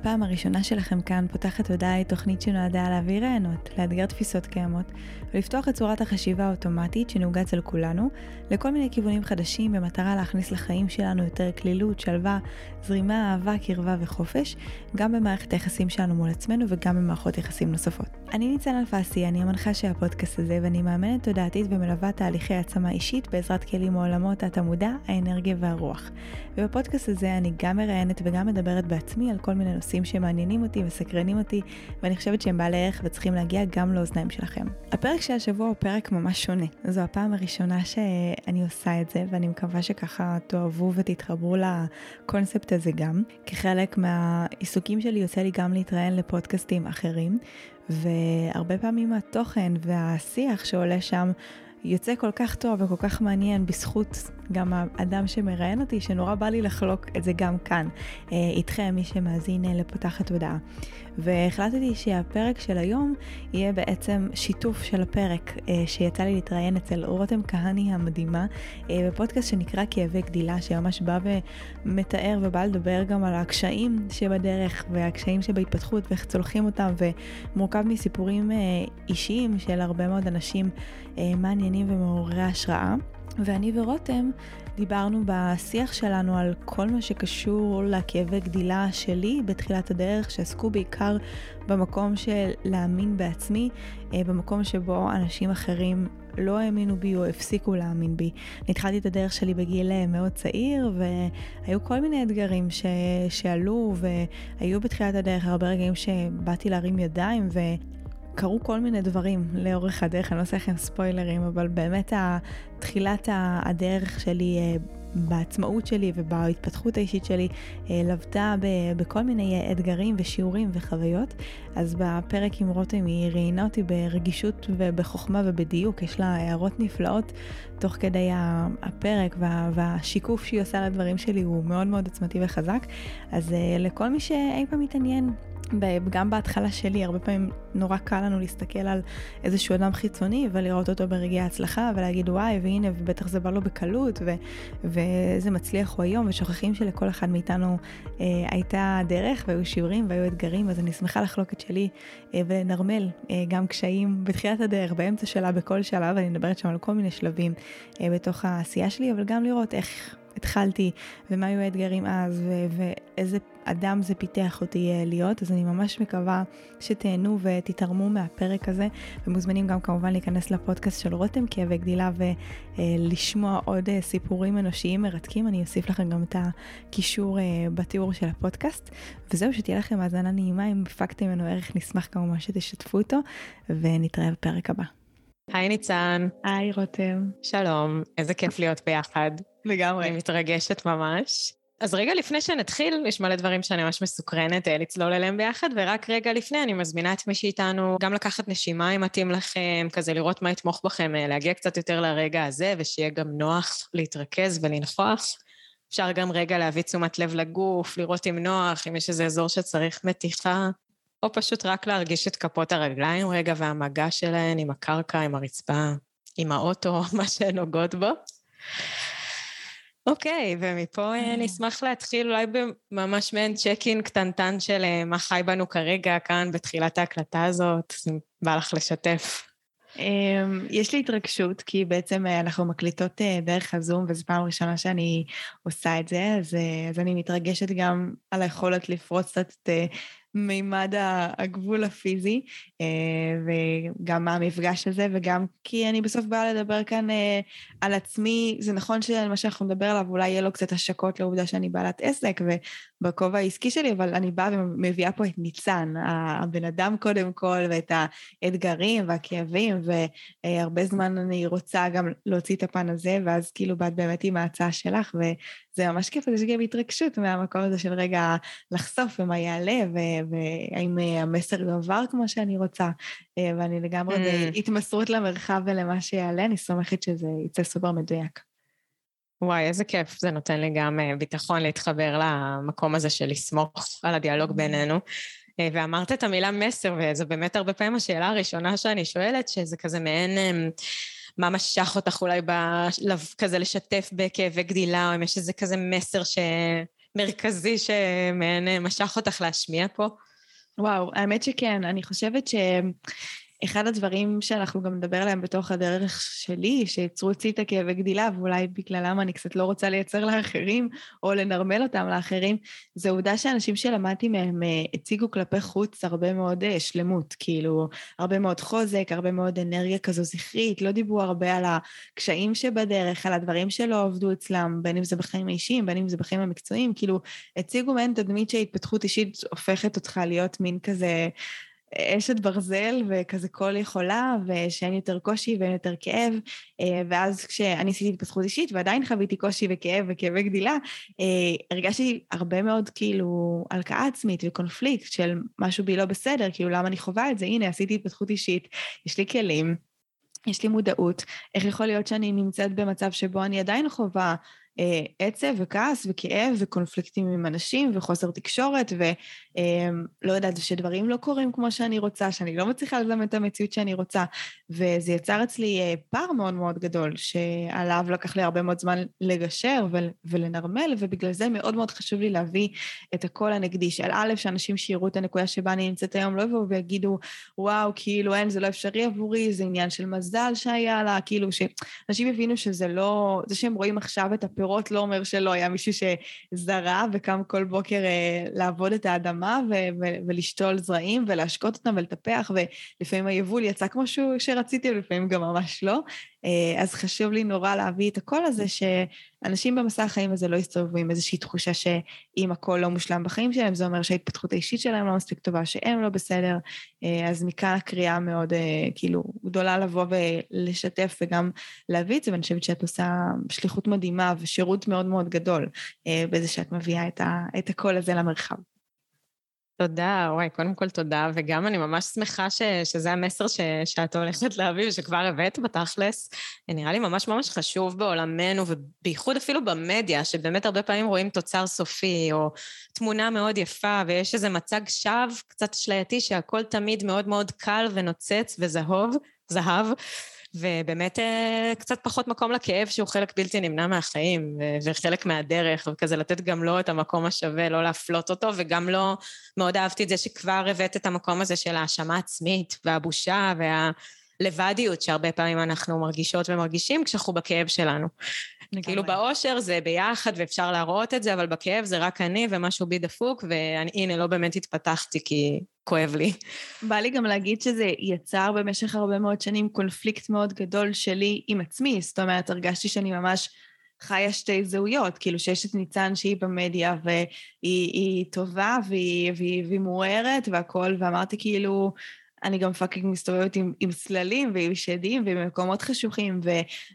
הפעם הראשונה שלכם כאן, פותחת הודעה היא תוכנית שנועדה להביא רעיונות, לאתגר תפיסות קיימות, ולפתוח את צורת החשיבה האוטומטית שנהוגה אצל כולנו, לכל מיני כיוונים חדשים במטרה להכניס לחיים שלנו יותר כלילות, שלווה, זרימה, אהבה, קרבה וחופש, גם במערכת היחסים שלנו מול עצמנו וגם במערכות יחסים נוספות. אני ניצן אלפסי, אני המנחה של הפודקאסט הזה, ואני מאמנת תודעתית ומלווה תהליכי העצמה אישית בעזרת כלים מעולמות התמודע, האנרגיה והרוח. ובפודקאסט הזה אני גם מראיינת וגם מדברת בעצמי על כל מיני נושאים שמעניינים אותי וסקרנים אותי, ואני חושבת שהם בעלי ערך וצריכים להגיע גם לאוזניים שלכם. הפרק של השבוע הוא פרק ממש שונה. זו הפעם הראשונה שאני עושה את זה, ואני מקווה שככה תאהבו ותתחברו לקונספט הזה גם. כחלק מהעיסוקים שלי יוצא לי גם להתראיין לפודקאסטים אחרים, והרבה פעמים התוכן והשיח שעולה שם יוצא כל כך טוב וכל כך מעניין בזכות גם האדם שמראיין אותי, שנורא בא לי לחלוק את זה גם כאן, אה, איתכם, מי שמאזין אה, לפותחת תודעה. והחלטתי שהפרק של היום יהיה בעצם שיתוף של הפרק אה, שיצא לי להתראיין אצל רותם כהני המדהימה, בפודקאסט שנקרא כאבי גדילה, שממש בא ומתאר ובא לדבר גם על הקשיים שבדרך והקשיים שבהתפתחות ואיך צולחים אותם, ומורכב מסיפורים אישיים של הרבה מאוד אנשים מעניינים ומעוררי השראה. ואני ורותם דיברנו בשיח שלנו על כל מה שקשור לכאבי גדילה שלי בתחילת הדרך, שעסקו בעיקר במקום של להאמין בעצמי, אה, במקום שבו אנשים אחרים לא האמינו בי או הפסיקו להאמין בי. אני התחלתי את הדרך שלי בגיל אה, מאוד צעיר, והיו כל מיני אתגרים ש... שעלו, והיו בתחילת הדרך הרבה רגעים שבאתי להרים ידיים, ו... קרו כל מיני דברים לאורך הדרך, אני לא עושה לכם ספוילרים, אבל באמת תחילת הדרך שלי אה, בעצמאות שלי ובהתפתחות האישית שלי אה, לוותה בכל מיני אתגרים ושיעורים וחוויות. אז בפרק עם רותם היא ראיינה אותי ברגישות ובחוכמה ובדיוק, יש לה הערות נפלאות תוך כדי הפרק וה, והשיקוף שהיא עושה לדברים שלי הוא מאוד מאוד עצמתי וחזק. אז אה, לכל מי שאי פעם מתעניין גם בהתחלה שלי, הרבה פעמים נורא קל לנו להסתכל על איזשהו אדם חיצוני ולראות אותו ברגעי ההצלחה ולהגיד וואי, והנה, ובטח זה בא לו בקלות, ו- ואיזה מצליח הוא היום, ושוכחים שלכל אחד מאיתנו אה, הייתה דרך והיו שיעורים והיו אתגרים, אז אני שמחה לחלוק את שלי אה, ולנרמל אה, גם קשיים בתחילת הדרך, באמצע שלה, בכל שלב, אני מדברת שם על כל מיני שלבים אה, בתוך העשייה שלי, אבל גם לראות איך התחלתי, ומה היו האתגרים אז, ו- ואיזה אדם זה פיתח אותי אה, להיות, אז אני ממש מקווה שתהנו ותתרמו מהפרק הזה, ומוזמנים גם כמובן להיכנס לפודקאסט של רותם כאבי גדילה ולשמוע עוד אה, סיפורים אנושיים מרתקים, אני אוסיף לכם גם את הקישור אה, בתיאור של הפודקאסט, וזהו, שתהיה לכם האזנה נעימה, אם הפקתם ממנו ערך, נשמח כמובן שתשתפו אותו, ונתראה בפרק הבא. היי ניצן. היי רותם. שלום, איזה כיף להיות ביחד. לגמרי. אני מתרגשת ממש. אז רגע לפני שנתחיל, יש מלא דברים שאני ממש מסוקרנת אה, לצלול אליהם ביחד, ורק רגע לפני אני מזמינה את מי שאיתנו גם לקחת נשימה אם מתאים לכם, כזה לראות מה יתמוך בכם, אה, להגיע קצת יותר לרגע הזה, ושיהיה גם נוח להתרכז ולנכוח. אפשר גם רגע להביא תשומת לב לגוף, לראות אם נוח, אם יש איזה אזור שצריך מתיחה, או פשוט רק להרגיש את כפות הרגליים רגע והמגע שלהן עם הקרקע, עם הרצפה, עם האוטו, מה שהן נוגעות בו. אוקיי, ומפה אה, נשמח להתחיל אולי בממש מעין צ'ק אין קטנטן של אה, מה חי בנו כרגע כאן בתחילת ההקלטה הזאת, בא לך לשתף. אמ, יש לי התרגשות, כי בעצם אה, אנחנו מקליטות דרך הזום, וזו פעם ראשונה שאני עושה את זה, אז, אז אני מתרגשת גם על היכולת לפרוץ קצת את מימד הגבול הפיזי, אה, וגם המפגש הזה, וגם כי אני בסוף באה לדבר כאן אה, על עצמי, זה נכון שמה שאנחנו נדבר עליו אולי יהיה לו קצת השקות לעובדה שאני בעלת עסק ובכובע העסקי שלי, אבל אני באה ומביאה פה את ניצן, הבן אדם קודם כל, ואת האתגרים והכאבים, והרבה זמן אני רוצה גם להוציא את הפן הזה, ואז כאילו באת באמת עם ההצעה שלך. זה ממש כיף, יש גם התרגשות מהמקום הזה של רגע לחשוף ומה יעלה, והאם המסר יועבר כמו שאני רוצה, ואני לגמרי mm. התמסרות למרחב ולמה שיעלה, אני סומכת שזה יצא סופר מדויק. וואי, איזה כיף זה נותן לי גם ביטחון להתחבר למקום הזה של לסמוך על הדיאלוג בינינו. ואמרת את המילה מסר, וזו באמת הרבה פעמים השאלה הראשונה שאני שואלת, שזה כזה מעין... מה משך אותך אולי ב... כזה לשתף בכאבי גדילה, או אם יש איזה כזה מסר ש... מרכזי שמעין משך אותך להשמיע פה? וואו, האמת שכן, אני חושבת ש... אחד הדברים שאנחנו גם נדבר עליהם בתוך הדרך שלי, שיצרו אצלי את הכאבי גדילה, ואולי בגללם אני קצת לא רוצה לייצר לאחרים, או לנרמל אותם לאחרים, זה העובדה שאנשים שלמדתי מהם אה, הציגו כלפי חוץ הרבה מאוד אה, שלמות, כאילו, הרבה מאוד חוזק, הרבה מאוד אנרגיה כזו זכרית, לא דיברו הרבה על הקשיים שבדרך, על הדברים שלא עבדו אצלם, בין אם זה בחיים האישיים, בין אם זה בחיים המקצועיים, כאילו, הציגו מעין תדמית שהתפתחות אישית הופכת אותך להיות מין כזה... אשת ברזל וכזה כל יכולה, ושאין יותר קושי ואין יותר כאב. אה, ואז כשאני עשיתי התפתחות אישית ועדיין חוויתי קושי וכאב וכאבי גדילה, אה, הרגשתי הרבה מאוד כאילו הלקאה עצמית וקונפליקט של משהו בי לא בסדר, כאילו למה אני חווה את זה? הנה, עשיתי התפתחות אישית, יש לי כלים. יש לי מודעות, איך יכול להיות שאני נמצאת במצב שבו אני עדיין חווה אה, עצב וכעס וכאב וקונפליקטים עם אנשים וחוסר תקשורת ולא יודעת, שדברים לא קורים כמו שאני רוצה, שאני לא מצליחה לזמן את המציאות שאני רוצה. וזה יצר אצלי אה, פער מאוד מאוד גדול, שעליו לקח לי הרבה מאוד זמן לגשר ולנרמל, ובגלל זה מאוד מאוד חשוב לי להביא את הקול הנגדי, של א', שאנשים שיראו את הנקודה שבה אני נמצאת היום לא יבואו ויגידו, וואו, כאילו אין, זה לא אפשרי עבורי, זה עניין של מזל שהיה לה, כאילו שאנשים יבינו שזה לא, זה שהם רואים עכשיו את הפירות פירות לא אומר שלא, היה מישהו שזרע וקם כל בוקר אה, לעבוד את האדמה ו- ו- ולשתול זרעים ולהשקות אותם ולטפח, ולפעמים היבול יצא כמו שהוא שרציתי, ולפעמים גם ממש לא. אה, אז חשוב לי נורא להביא את הקול הזה, שאנשים במסע החיים הזה לא יסתובבו עם איזושהי תחושה שאם הכל לא מושלם בחיים שלהם, זה אומר שההתפתחות האישית שלהם לא מספיק טובה, שהם לא בסדר. אה, אז מכאן הקריאה מאוד אה, כאילו גדולה לבוא ולשתף וגם להביא את זה, ואני חושבת שאת עושה שליחות מדהימה ושירות מאוד מאוד גדול בזה שאת מביאה את הקול הזה למרחב. תודה, וואי, קודם כל תודה, וגם אני ממש שמחה ש, שזה המסר ש, שאת הולכת להביא ושכבר הבאת בתכלס. נראה לי ממש ממש חשוב בעולמנו, ובייחוד אפילו במדיה, שבאמת הרבה פעמים רואים תוצר סופי, או תמונה מאוד יפה, ויש איזה מצג שווא קצת אשלייתי שהכל תמיד מאוד מאוד קל ונוצץ וזהוב, זהב. ובאמת אה, קצת פחות מקום לכאב שהוא חלק בלתי נמנע מהחיים וחלק מהדרך, וכזה לתת גם לו את המקום השווה, לא להפלות אותו, וגם לא, מאוד אהבתי את זה שכבר הבאת את המקום הזה של האשמה עצמית והבושה וה... לבדיות שהרבה פעמים אנחנו מרגישות ומרגישים כשאנחנו בכאב שלנו. כאילו באושר זה ביחד ואפשר להראות את זה, אבל בכאב זה רק אני ומשהו בי דפוק, והנה, לא באמת התפתחתי כי כואב לי. בא לי גם להגיד שזה יצר במשך הרבה מאוד שנים קונפליקט מאוד גדול שלי עם עצמי, זאת אומרת, הרגשתי שאני ממש... חיה שתי זהויות, כאילו שיש את ניצן שהיא במדיה והיא טובה והיא, והיא, והיא מוארת והכול, ואמרתי כאילו, אני גם fucking מסתובבת עם, עם צללים ועם שדים ועם מקומות חשוכים,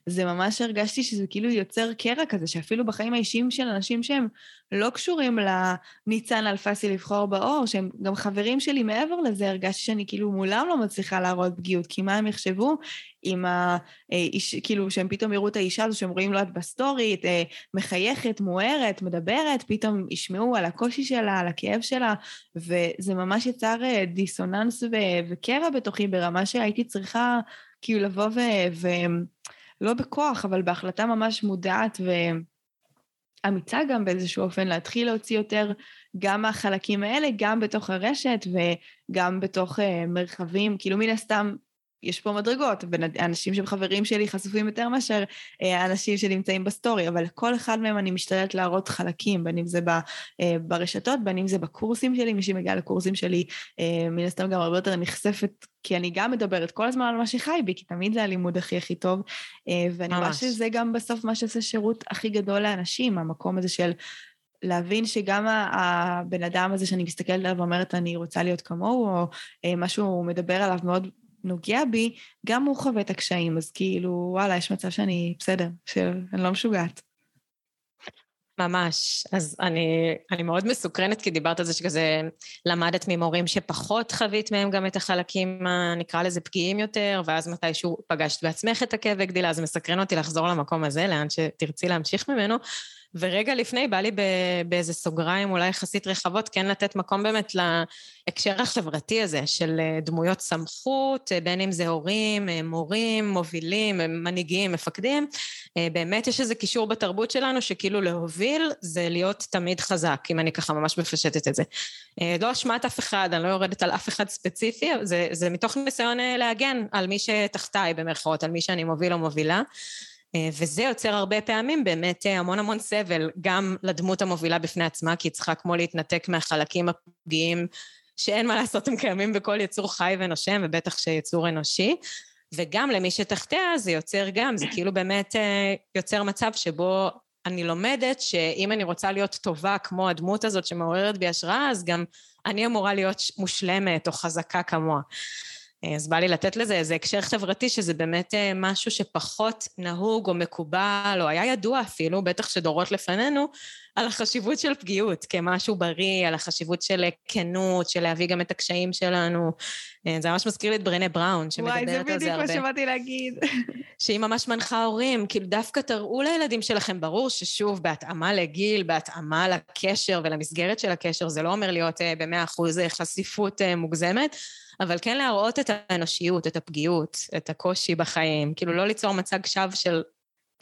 וזה ממש הרגשתי שזה כאילו יוצר קרע כזה, שאפילו בחיים האישיים של אנשים שהם לא קשורים לניצן אלפסי לבחור באור, שהם גם חברים שלי מעבר לזה, הרגשתי שאני כאילו מולם לא מצליחה להראות פגיעות, כי מה הם יחשבו עם האיש, כאילו שהם פתאום יראו את האישה הזו שהם רואים אותה ב story, אה, מחייכת, מוארת, מדברת, פתאום ישמעו על הקושי שלה, על הכאב שלה, וזה ממש יצר אה, דיסוננס ו- וקרע בתוכי ברמה שהייתי צריכה כאילו לבוא ו... ו- לא בכוח, אבל בהחלטה ממש מודעת ו... אמיצה גם באיזשהו אופן להתחיל להוציא יותר גם מהחלקים האלה, גם בתוך הרשת וגם בתוך uh, מרחבים, כאילו מן הסתם יש פה מדרגות, אנשים שהם חברים שלי חשופים יותר מאשר אה, אנשים שנמצאים ב story, אבל כל אחד מהם אני משתדלת להראות חלקים, בין אם זה אה, ברשתות, בין אם זה בקורסים שלי, מי שמגיע לקורסים שלי, אה, מן הסתם גם הרבה יותר נחשפת, כי אני גם מדברת כל הזמן על מה שחי בי, כי תמיד זה הלימוד הכי הכי טוב, ואני רואה שזה גם בסוף מה שעושה שירות הכי גדול לאנשים, המקום הזה של... להבין שגם הבן אדם הזה שאני מסתכלת עליו ואומרת, אני רוצה להיות כמוהו, או משהו הוא מדבר עליו מאוד נוגע בי, גם הוא חווה את הקשיים, אז כאילו, וואלה, יש מצב שאני בסדר, שאני לא משוגעת. ממש. אז אני, אני מאוד מסוקרנת, כי דיברת על זה שכזה למדת ממורים שפחות חווית מהם גם את החלקים, נקרא לזה פגיעים יותר, ואז מתישהו פגשת בעצמך את הכאבי גדילה, אז מסקרן אותי לחזור למקום הזה, לאן שתרצי להמשיך ממנו. ורגע לפני בא לי באיזה סוגריים אולי יחסית רחבות, כן לתת מקום באמת להקשר החברתי הזה של אה, דמויות סמכות, אה, בין אם זה הורים, אה, מורים, מובילים, מנהיגים, מפקדים. באמת יש איזה קישור בתרבות שלנו שכאילו להוביל זה להיות תמיד חזק, אם אני ככה ממש מפשטת את זה. לא אשמת אף אחד, אני לא יורדת על אף אחד ספציפי, זה, זה מתוך ניסיון להגן על מי שתחתיי במרכאות, על מי שאני מוביל או מובילה. אה, וזה יוצר הרבה פעמים באמת אה, המון המון סבל, גם לדמות המובילה בפני עצמה, כי היא צריכה כמו להתנתק מהחלקים הפגיעים, שאין מה לעשות, הם קיימים בכל יצור חי ונושם, ובטח שיצור אנושי. וגם למי שתחתיה זה יוצר גם, זה כאילו באמת אה, יוצר מצב שבו אני לומדת שאם אני רוצה להיות טובה כמו הדמות הזאת שמעוררת בי השראה, אז גם אני אמורה להיות מושלמת או חזקה כמוה. אז בא לי לתת לזה איזה הקשר חברתי, שזה באמת אה, משהו שפחות נהוג או מקובל, או היה ידוע אפילו, בטח שדורות לפנינו, על החשיבות של פגיעות כמשהו בריא, על החשיבות של כנות, של להביא גם את הקשיים שלנו. אה, זה ממש מזכיר לי את ברנה בראון, שמדברת על זה הרבה. וואי, זה בדיוק מה שבאתי להגיד. שהיא ממש מנחה הורים, כאילו דווקא תראו לילדים שלכם, ברור ששוב, בהתאמה לגיל, בהתאמה לקשר ולמסגרת של הקשר, זה לא אומר להיות אה, במאה אחוז חשיפות מוגזמת, אבל כן להראות את האנושיות, את הפגיעות, את הקושי בחיים, כאילו לא ליצור מצג שווא של...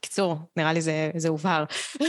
קיצור, נראה לי זה, זה הובהר.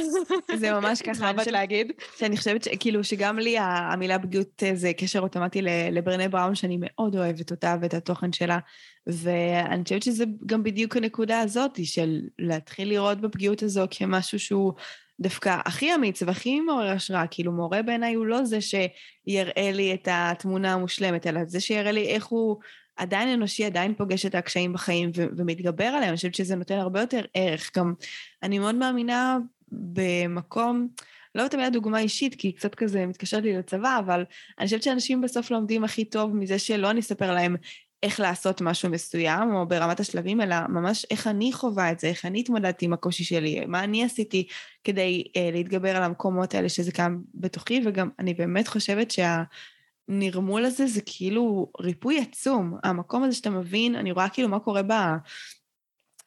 זה ממש ככה. מה באת להגיד? שאני חושבת שכאילו שגם לי המילה פגיעות אה, זה קשר אוטומטי לברנה בראון, שאני מאוד אוהבת אותה ואת התוכן שלה. ואני חושבת שזה גם בדיוק הנקודה הזאת, של להתחיל לראות בפגיעות הזו כמשהו שהוא דווקא הכי אמיץ והכי מעורר השראה, כאילו מורה בעיניי הוא לא זה שיראה לי את התמונה המושלמת, אלא זה שיראה לי איך הוא עדיין אנושי, עדיין פוגש את הקשיים בחיים ו- ומתגבר עליהם, אני חושבת שזה נותן הרבה יותר ערך. גם אני מאוד מאמינה במקום, לא יודעת אם דוגמה אישית, כי היא קצת כזה מתקשרת לי לצבא, אבל אני חושבת שאנשים בסוף לומדים הכי טוב מזה שלא אני אספר להם איך לעשות משהו מסוים, או ברמת השלבים, אלא ממש איך אני חווה את זה, איך אני התמודדתי עם הקושי שלי, מה אני עשיתי כדי אה, להתגבר על המקומות האלה שזה קם בתוכי, וגם אני באמת חושבת שהנרמול הזה זה כאילו ריפוי עצום. המקום הזה שאתה מבין, אני רואה כאילו מה קורה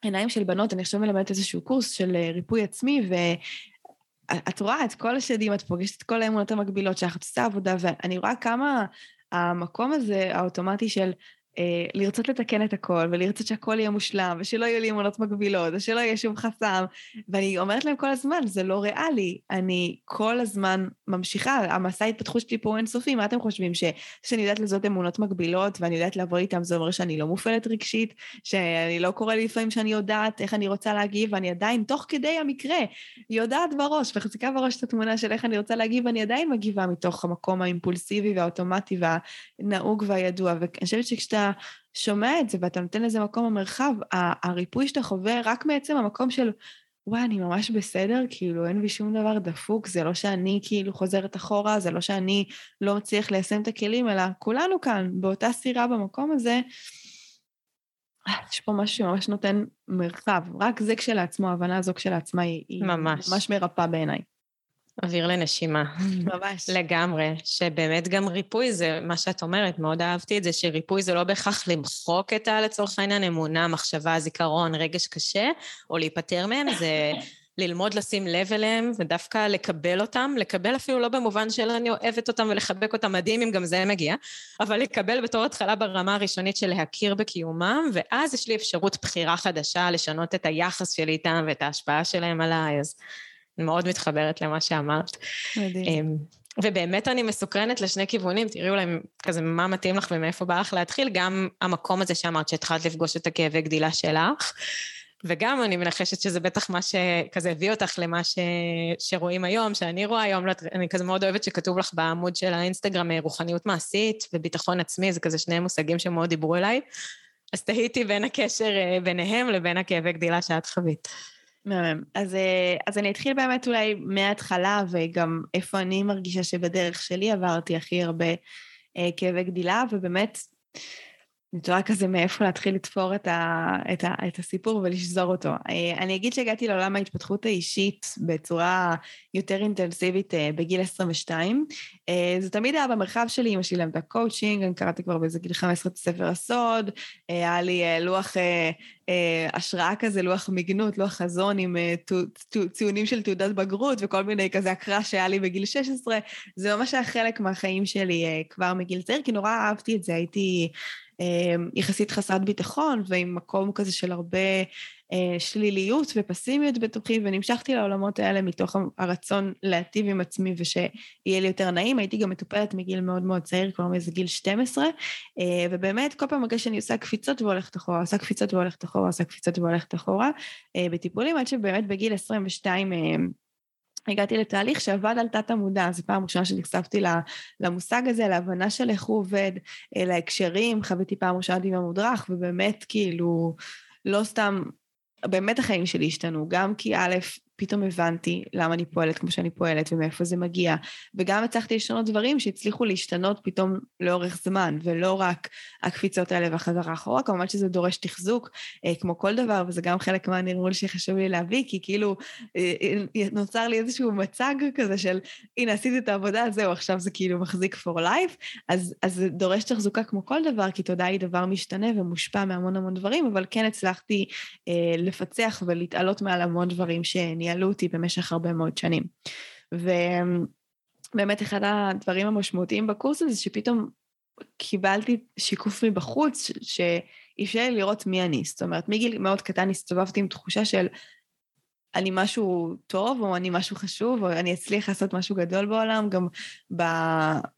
בעיניים של בנות, אני עכשיו מלמדת איזשהו קורס של אה, ריפוי עצמי, ו... את רואה את כל השדים, את פוגשת את כל האמונות המקבילות שלך, את עושה עבודה, ואני רואה כמה המקום הזה, האוטומטי של לרצות לתקן את הכל, ולרצות שהכל יהיה מושלם, ושלא יהיו לי אמונות מגבילות, ושלא יהיה שום חסם. ואני אומרת להם כל הזמן, זה לא ריאלי. אני כל הזמן ממשיכה, המסע ההתפתחות שלי פה הוא אינסופי, מה אתם חושבים? ש, שאני יודעת לזאת אמונות מגבילות, ואני יודעת לעבוד איתם, זה אומר שאני לא מופעלת רגשית, שאני לא קורה לי לפעמים שאני יודעת איך אני רוצה להגיב, ואני עדיין, תוך כדי המקרה, יודעת בראש, מחזיקה בראש את התמונה של איך אני רוצה להגיב, ואני עדיין מגיבה מתוך המקום האימפולסיבי והאוטומטי והנהוג והידוע. ואני חושבת שכשאתה שומע את זה ואתה נותן לזה מקום במרחב, הריפוי שאתה חווה רק מעצם המקום של וואי, אני ממש בסדר, כאילו אין בי שום דבר דפוק, זה לא שאני כאילו חוזרת אחורה, זה לא שאני לא מצליח ליישם את הכלים, אלא כולנו כאן, באותה סירה במקום הזה. יש פה משהו שממש נותן מרחב. רק זה כשלעצמו, ההבנה הזו כשלעצמה היא ממש, ממש מרפאה בעיניי. אוויר לנשימה. ממש. לגמרי, שבאמת גם ריפוי זה, מה שאת אומרת, מאוד אהבתי את זה, שריפוי זה לא בהכרח למחוק את ה... לצורך העניין, אמונה, מחשבה, זיכרון, רגש קשה, או להיפטר מהם, זה ללמוד לשים לב אליהם, ודווקא לקבל אותם, לקבל אפילו לא במובן של אני אוהבת אותם ולחבק אותם, מדהים אם גם זה מגיע, אבל לקבל בתור התחלה ברמה הראשונית של להכיר בקיומם, ואז יש לי אפשרות בחירה חדשה לשנות את היחס שלי איתם ואת ההשפעה שלהם עליי, אז... מאוד מתחברת למה שאמרת. מדהים. אמ, ובאמת אני מסוקרנת לשני כיוונים, תראי אולי כזה מה מתאים לך ומאיפה בא לך להתחיל, גם המקום הזה שאמרת שהתחלת לפגוש את הכאבי גדילה שלך, וגם אני מנחשת שזה בטח מה שכזה הביא אותך למה ש... שרואים היום, שאני רואה היום, אני כזה מאוד אוהבת שכתוב לך בעמוד של האינסטגרם רוחניות מעשית וביטחון עצמי, זה כזה שני מושגים שמאוד דיברו אליי, אז תהיתי בין הקשר אה, ביניהם לבין הכאבי גדילה שאת חווית. מהמם. אז, אה, אז אני אתחיל באמת אולי מההתחלה, וגם איפה אני מרגישה שבדרך שלי עברתי הכי הרבה אה, כאבי גדילה, ובאמת, אני תוהה כזה מאיפה להתחיל לתפור את, ה, את, ה, את הסיפור ולשזור אותו. אה, אני אגיד שהגעתי לעולם ההתפתחות האישית בצורה יותר אינטנסיבית אה, בגיל 22. אה, זה תמיד היה במרחב שלי, אמא שלי למדה קואוצ'ינג, אני קראתי כבר באיזה גיל 15 את ספר הסוד, היה לי לוח השראה כזה, לוח מגנות, לוח חזון עם ציונים של תעודת בגרות וכל מיני כזה הקרא שהיה לי בגיל 16. זה ממש היה חלק מהחיים שלי כבר מגיל צעיר, כי נורא אהבתי את זה, הייתי... אמ, יחסית חסרת ביטחון ועם מקום כזה של הרבה אה, שליליות ופסימיות בתוכי, ונמשכתי לעולמות האלה מתוך הרצון להטיב עם עצמי ושיהיה לי יותר נעים. הייתי גם מטופלת מגיל מאוד מאוד צעיר, כלומר מאיזה גיל 12, אה, ובאמת כל פעם מרגיש שאני עושה קפיצות והולכת אחורה, עושה קפיצות והולכת אחורה, עושה קפיצות והולכת אחורה, אה, בטיפולים, עד שבאמת בגיל 22 הגעתי לתהליך שעבד על תת המודע, זו פעם ראשונה שנחשפתי למושג הזה, להבנה של איך הוא עובד, אה, להקשרים, חוויתי פעם ראשונה עם המודרך, ובאמת כאילו, לא סתם, באמת החיים שלי השתנו, גם כי א', פתאום הבנתי למה אני פועלת כמו שאני פועלת ומאיפה זה מגיע. וגם הצלחתי לשנות דברים שהצליחו להשתנות פתאום לאורך זמן, ולא רק הקפיצות האלה והחזרה אחורה. כמובן שזה דורש תחזוק, אה, כמו כל דבר, וזה גם חלק מהנרמול שחשוב לי להביא, כי כאילו אה, אה, נוצר לי איזשהו מצג כזה של, הנה, עשיתי את העבודה, זהו, עכשיו זה כאילו מחזיק for life, אז, אז זה דורש תחזוקה כמו כל דבר, כי תודעה היא דבר משתנה ומושפע מהמון המון דברים, אבל כן הצלחתי אה, לפצח ולהתעלות מעל המון דברים שאני ניהלו אותי במשך הרבה מאוד שנים. ובאמת אחד הדברים המשמעותיים בקורס הזה, שפתאום קיבלתי שיקוף מבחוץ, שאפשר לי לראות מי אני. זאת אומרת, מגיל מאוד קטן הסתובבתי עם תחושה של אני משהו טוב, או אני משהו חשוב, או אני אצליח לעשות משהו גדול בעולם. גם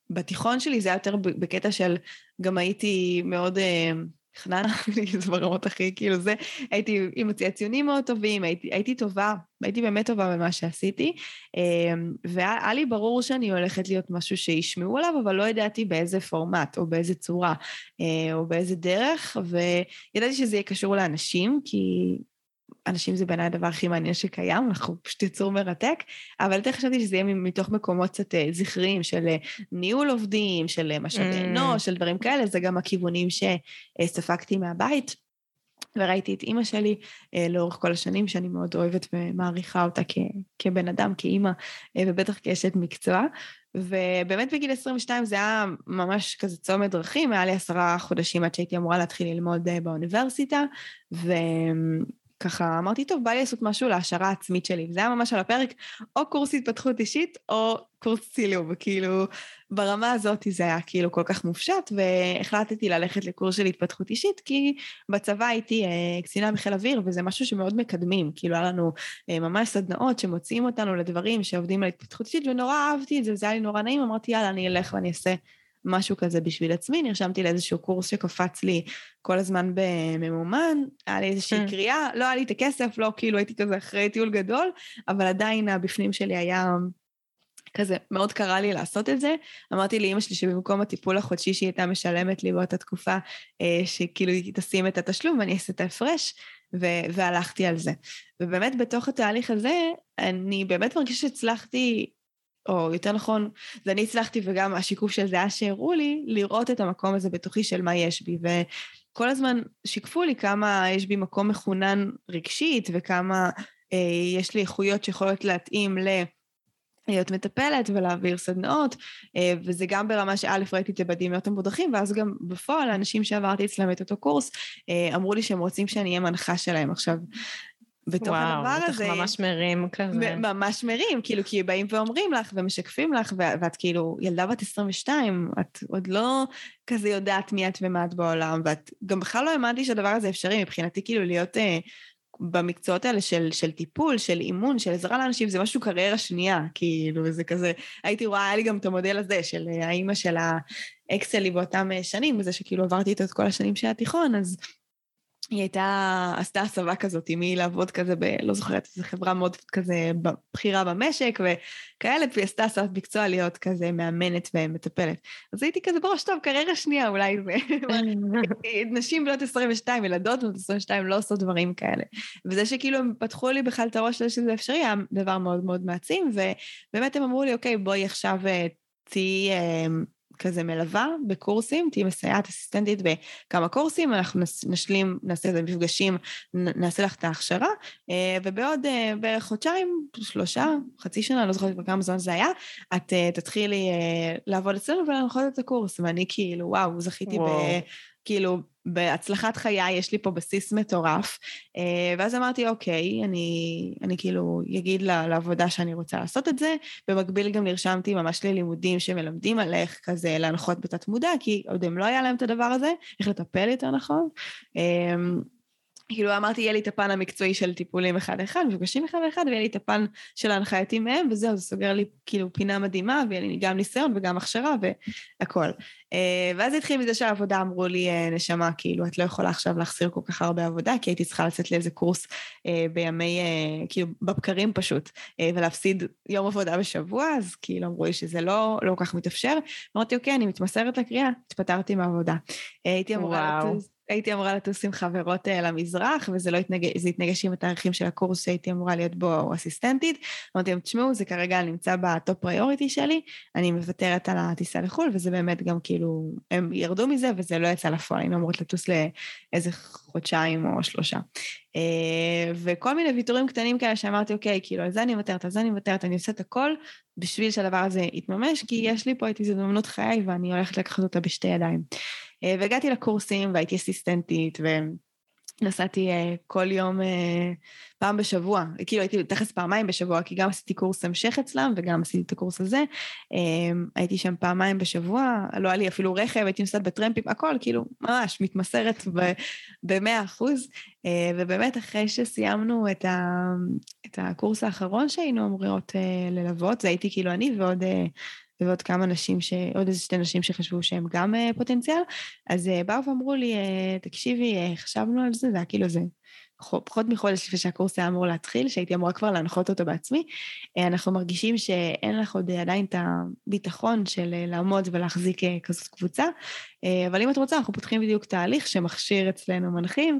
בתיכון שלי זה היה יותר בקטע של, גם הייתי מאוד... אה, חננה, זה ברמות הכי, כאילו זה, הייתי עם ציונים מאוד טובים, הייתי, הייתי טובה, הייתי באמת טובה במה שעשיתי, אמ, והיה לי ברור שאני הולכת להיות משהו שישמעו עליו, אבל לא ידעתי באיזה פורמט, או באיזה צורה, אה, או באיזה דרך, וידעתי שזה יהיה קשור לאנשים, כי אנשים זה בעיניי הדבר הכי מעניין שקיים, אנחנו פשוט יצור מרתק, אבל יותר חשבתי שזה יהיה מתוך מקומות קצת אה, זכריים של אה, ניהול עובדים, של אה, משאבי mm. אנוש, של דברים כאלה, זה גם הכיוונים שספגתי מהבית. וראיתי את אימא שלי אה, לאורך כל השנים, שאני מאוד אוהבת ומעריכה אותה כ, כבן אדם, כאימא, אה, ובטח כאשת מקצוע. ובאמת בגיל 22 זה היה ממש כזה צומת דרכים, היה לי עשרה חודשים עד שהייתי אמורה להתחיל ללמוד אה, באוניברסיטה, ו... ככה אמרתי, טוב, בא לי לעשות משהו להעשרה העצמית שלי. זה היה ממש על הפרק, או קורס התפתחות אישית, או קורס צילום. כאילו, ברמה הזאת זה היה כאילו כל כך מופשט, והחלטתי ללכת לקורס של התפתחות אישית, כי בצבא הייתי אה, קצינה בחיל אוויר, וזה משהו שמאוד מקדמים. כאילו, היה לנו אה, ממש סדנאות שמוציאים אותנו לדברים שעובדים על התפתחות אישית, ונורא אהבתי את זה, זה היה לי נורא נעים, אמרתי, יאללה, אני אלך ואני אעשה משהו כזה בשביל עצמי, נרשמתי לאיזשהו קורס שקפץ לי כל הזמן בממומן, היה לי איזושהי mm. קריאה, לא היה לי את הכסף, לא כאילו הייתי כזה אחרי טיול גדול, אבל עדיין הבפנים שלי היה כזה, מאוד קרה לי לעשות את זה. אמרתי לאימא שלי שבמקום הטיפול החודשי שהיא הייתה משלמת לי באותה תקופה, אה, שכאילו היא תשים את התשלום ואני אעשה את ההפרש, והלכתי על זה. ובאמת בתוך התהליך הזה, אני באמת מרגישה שהצלחתי או יותר נכון, זה אני הצלחתי וגם השיקוף של זה היה שהראו לי, לראות את המקום הזה בתוכי של מה יש בי. וכל הזמן שיקפו לי כמה יש בי מקום מחונן רגשית וכמה אה, יש לי איכויות שיכולות להתאים ל... להיות מטפלת ולהעביר סדנאות, אה, וזה גם ברמה שא' ראיתי את זה בדמיונות המודרכים, ואז גם בפועל האנשים שעברתי אצלם את אותו קורס אה, אמרו לי שהם רוצים שאני אהיה מנחה שלהם. עכשיו, בתוך וואו, הדבר הזה... וואו, בטח ממש מרים כזה. ממש מרים, כאילו, כי באים ואומרים לך ומשקפים לך, ואת כאילו ילדה בת 22, את עוד לא כזה יודעת מי את ומה את בעולם, ואת גם בכלל לא האמנתי שהדבר הזה אפשרי, מבחינתי כאילו להיות אה, במקצועות האלה של, של טיפול, של אימון, של עזרה לאנשים, זה משהו קריירה שנייה, כאילו, זה כזה, הייתי רואה, היה לי גם את המודל הזה של אה, האימא של האקסלי באותם אה, שנים, וזה שכאילו עברתי איתו את כל השנים של התיכון, אז... היא הייתה, עשתה הסבה כזאת עם מי לעבוד כזה ב... לא זוכרת, איזו חברה מאוד כזה בכירה במשק וכאלה, והיא עשתה הסבת מקצוע להיות כזה מאמנת ומטפלת. אז הייתי כזה בראש, טוב, קריירה שנייה אולי זה. נשים בנות 22, ילדות בנות 22 לא עושות דברים כאלה. וזה שכאילו הם פתחו לי בכלל את הראש לזה שזה אפשרי, היה דבר מאוד מאוד מעצים, ובאמת הם אמרו לי, אוקיי, בואי עכשיו אה, תהיי... אה, כזה מלווה בקורסים, תהיי מסייעת אסיסטנטית בכמה קורסים, אנחנו נשלים, נעשה איזה מפגשים, נעשה לך את ההכשרה, אה, ובעוד אה, בערך חודשיים, שלושה, חצי שנה, לא זוכרת כמה זמן זה היה, את תתחילי לעבוד אצלנו ולהנחות את הקורס, ואני כאילו, וואו, זכיתי וואו. כאילו, בהצלחת חיי יש לי פה בסיס מטורף. אה, ואז אמרתי, אוקיי, אני, אני כאילו אגיד לעבודה שאני רוצה לעשות את זה. במקביל גם נרשמתי ממש ללימודים שמלמדים על איך כזה להנחות בתת מודע, כי עוד הם לא היה להם את הדבר הזה, איך לטפל יותר נכון. כאילו אמרתי, יהיה לי את הפן המקצועי של טיפולים אחד-אחד, מפגשים אחד-אחד, ויהיה לי את הפן של ההנחייתי מהם, וזהו, זה סוגר לי כאילו פינה מדהימה, ויהיה לי גם ניסיון וגם הכשרה והכול. אה, ואז התחיל מזה שהעבודה אמרו לי, אה, נשמה, כאילו, את לא יכולה עכשיו להחסיר כל כך הרבה עבודה, כי הייתי צריכה לצאת לאיזה קורס אה, בימי, כאילו, בבקרים פשוט, ולהפסיד יום עבודה בשבוע, אז כאילו אמרו לי שזה לא, לא כל כך מתאפשר. אמרתי, אוקיי, אני מתמסרת לקריאה, התפטרתי מהעבודה. הייתי אמורה... וואו. הייתי אמורה לטוס עם חברות uh, למזרח, וזה לא התנגש, התנגש עם התאריכים של הקורס שהייתי אמורה להיות בו אסיסטנטית. אמרתי להם, תשמעו, זה כרגע נמצא בטופ פריוריטי שלי, אני מוותרת על הטיסה לחו"ל, וזה באמת גם כאילו, הם ירדו מזה, וזה לא יצא לפועל, היינו אמורות לטוס לאיזה חודשיים או שלושה. Uh, וכל מיני ויתורים קטנים כאלה שאמרתי, אוקיי, כאילו, על זה אני מוותרת, על זה אני מוותרת, אני עושה את הכל בשביל שהדבר הזה יתממש, כי יש לי פה את הזדמנות חיי ואני הולכת לקחת אותה בשתי ידיים. אה, והגעתי לקורסים והייתי אסיסטנטית, ונסעתי אה, כל יום, אה, פעם בשבוע, כאילו הייתי תכף פעמיים בשבוע, כי גם עשיתי קורס המשך אצלם וגם עשיתי את הקורס הזה. הייתי שם פעמיים בשבוע, לא היה לי אפילו רכב, הייתי נוסעת בטרמפים, הכל, כאילו, ממש מתמסרת במאה אחוז. ובאמת, אחרי שסיימנו את, ה, את הקורס האחרון שהיינו אמורות ללוות, זה הייתי כאילו אני ועוד ועוד כמה נשים, ש... עוד איזה שתי נשים שחשבו שהם גם uh, פוטנציאל, אז uh, באו ואמרו לי, uh, תקשיבי, חשבנו על זה, זה היה כאילו זה פחות מחודש לפני שהקורס היה אמור להתחיל, שהייתי אמורה כבר להנחות אותו בעצמי, אנחנו מרגישים שאין לך עוד עדיין את הביטחון של לעמוד ולהחזיק כזאת קבוצה, אבל אם את רוצה, אנחנו פותחים בדיוק תהליך שמכשיר אצלנו מנחים,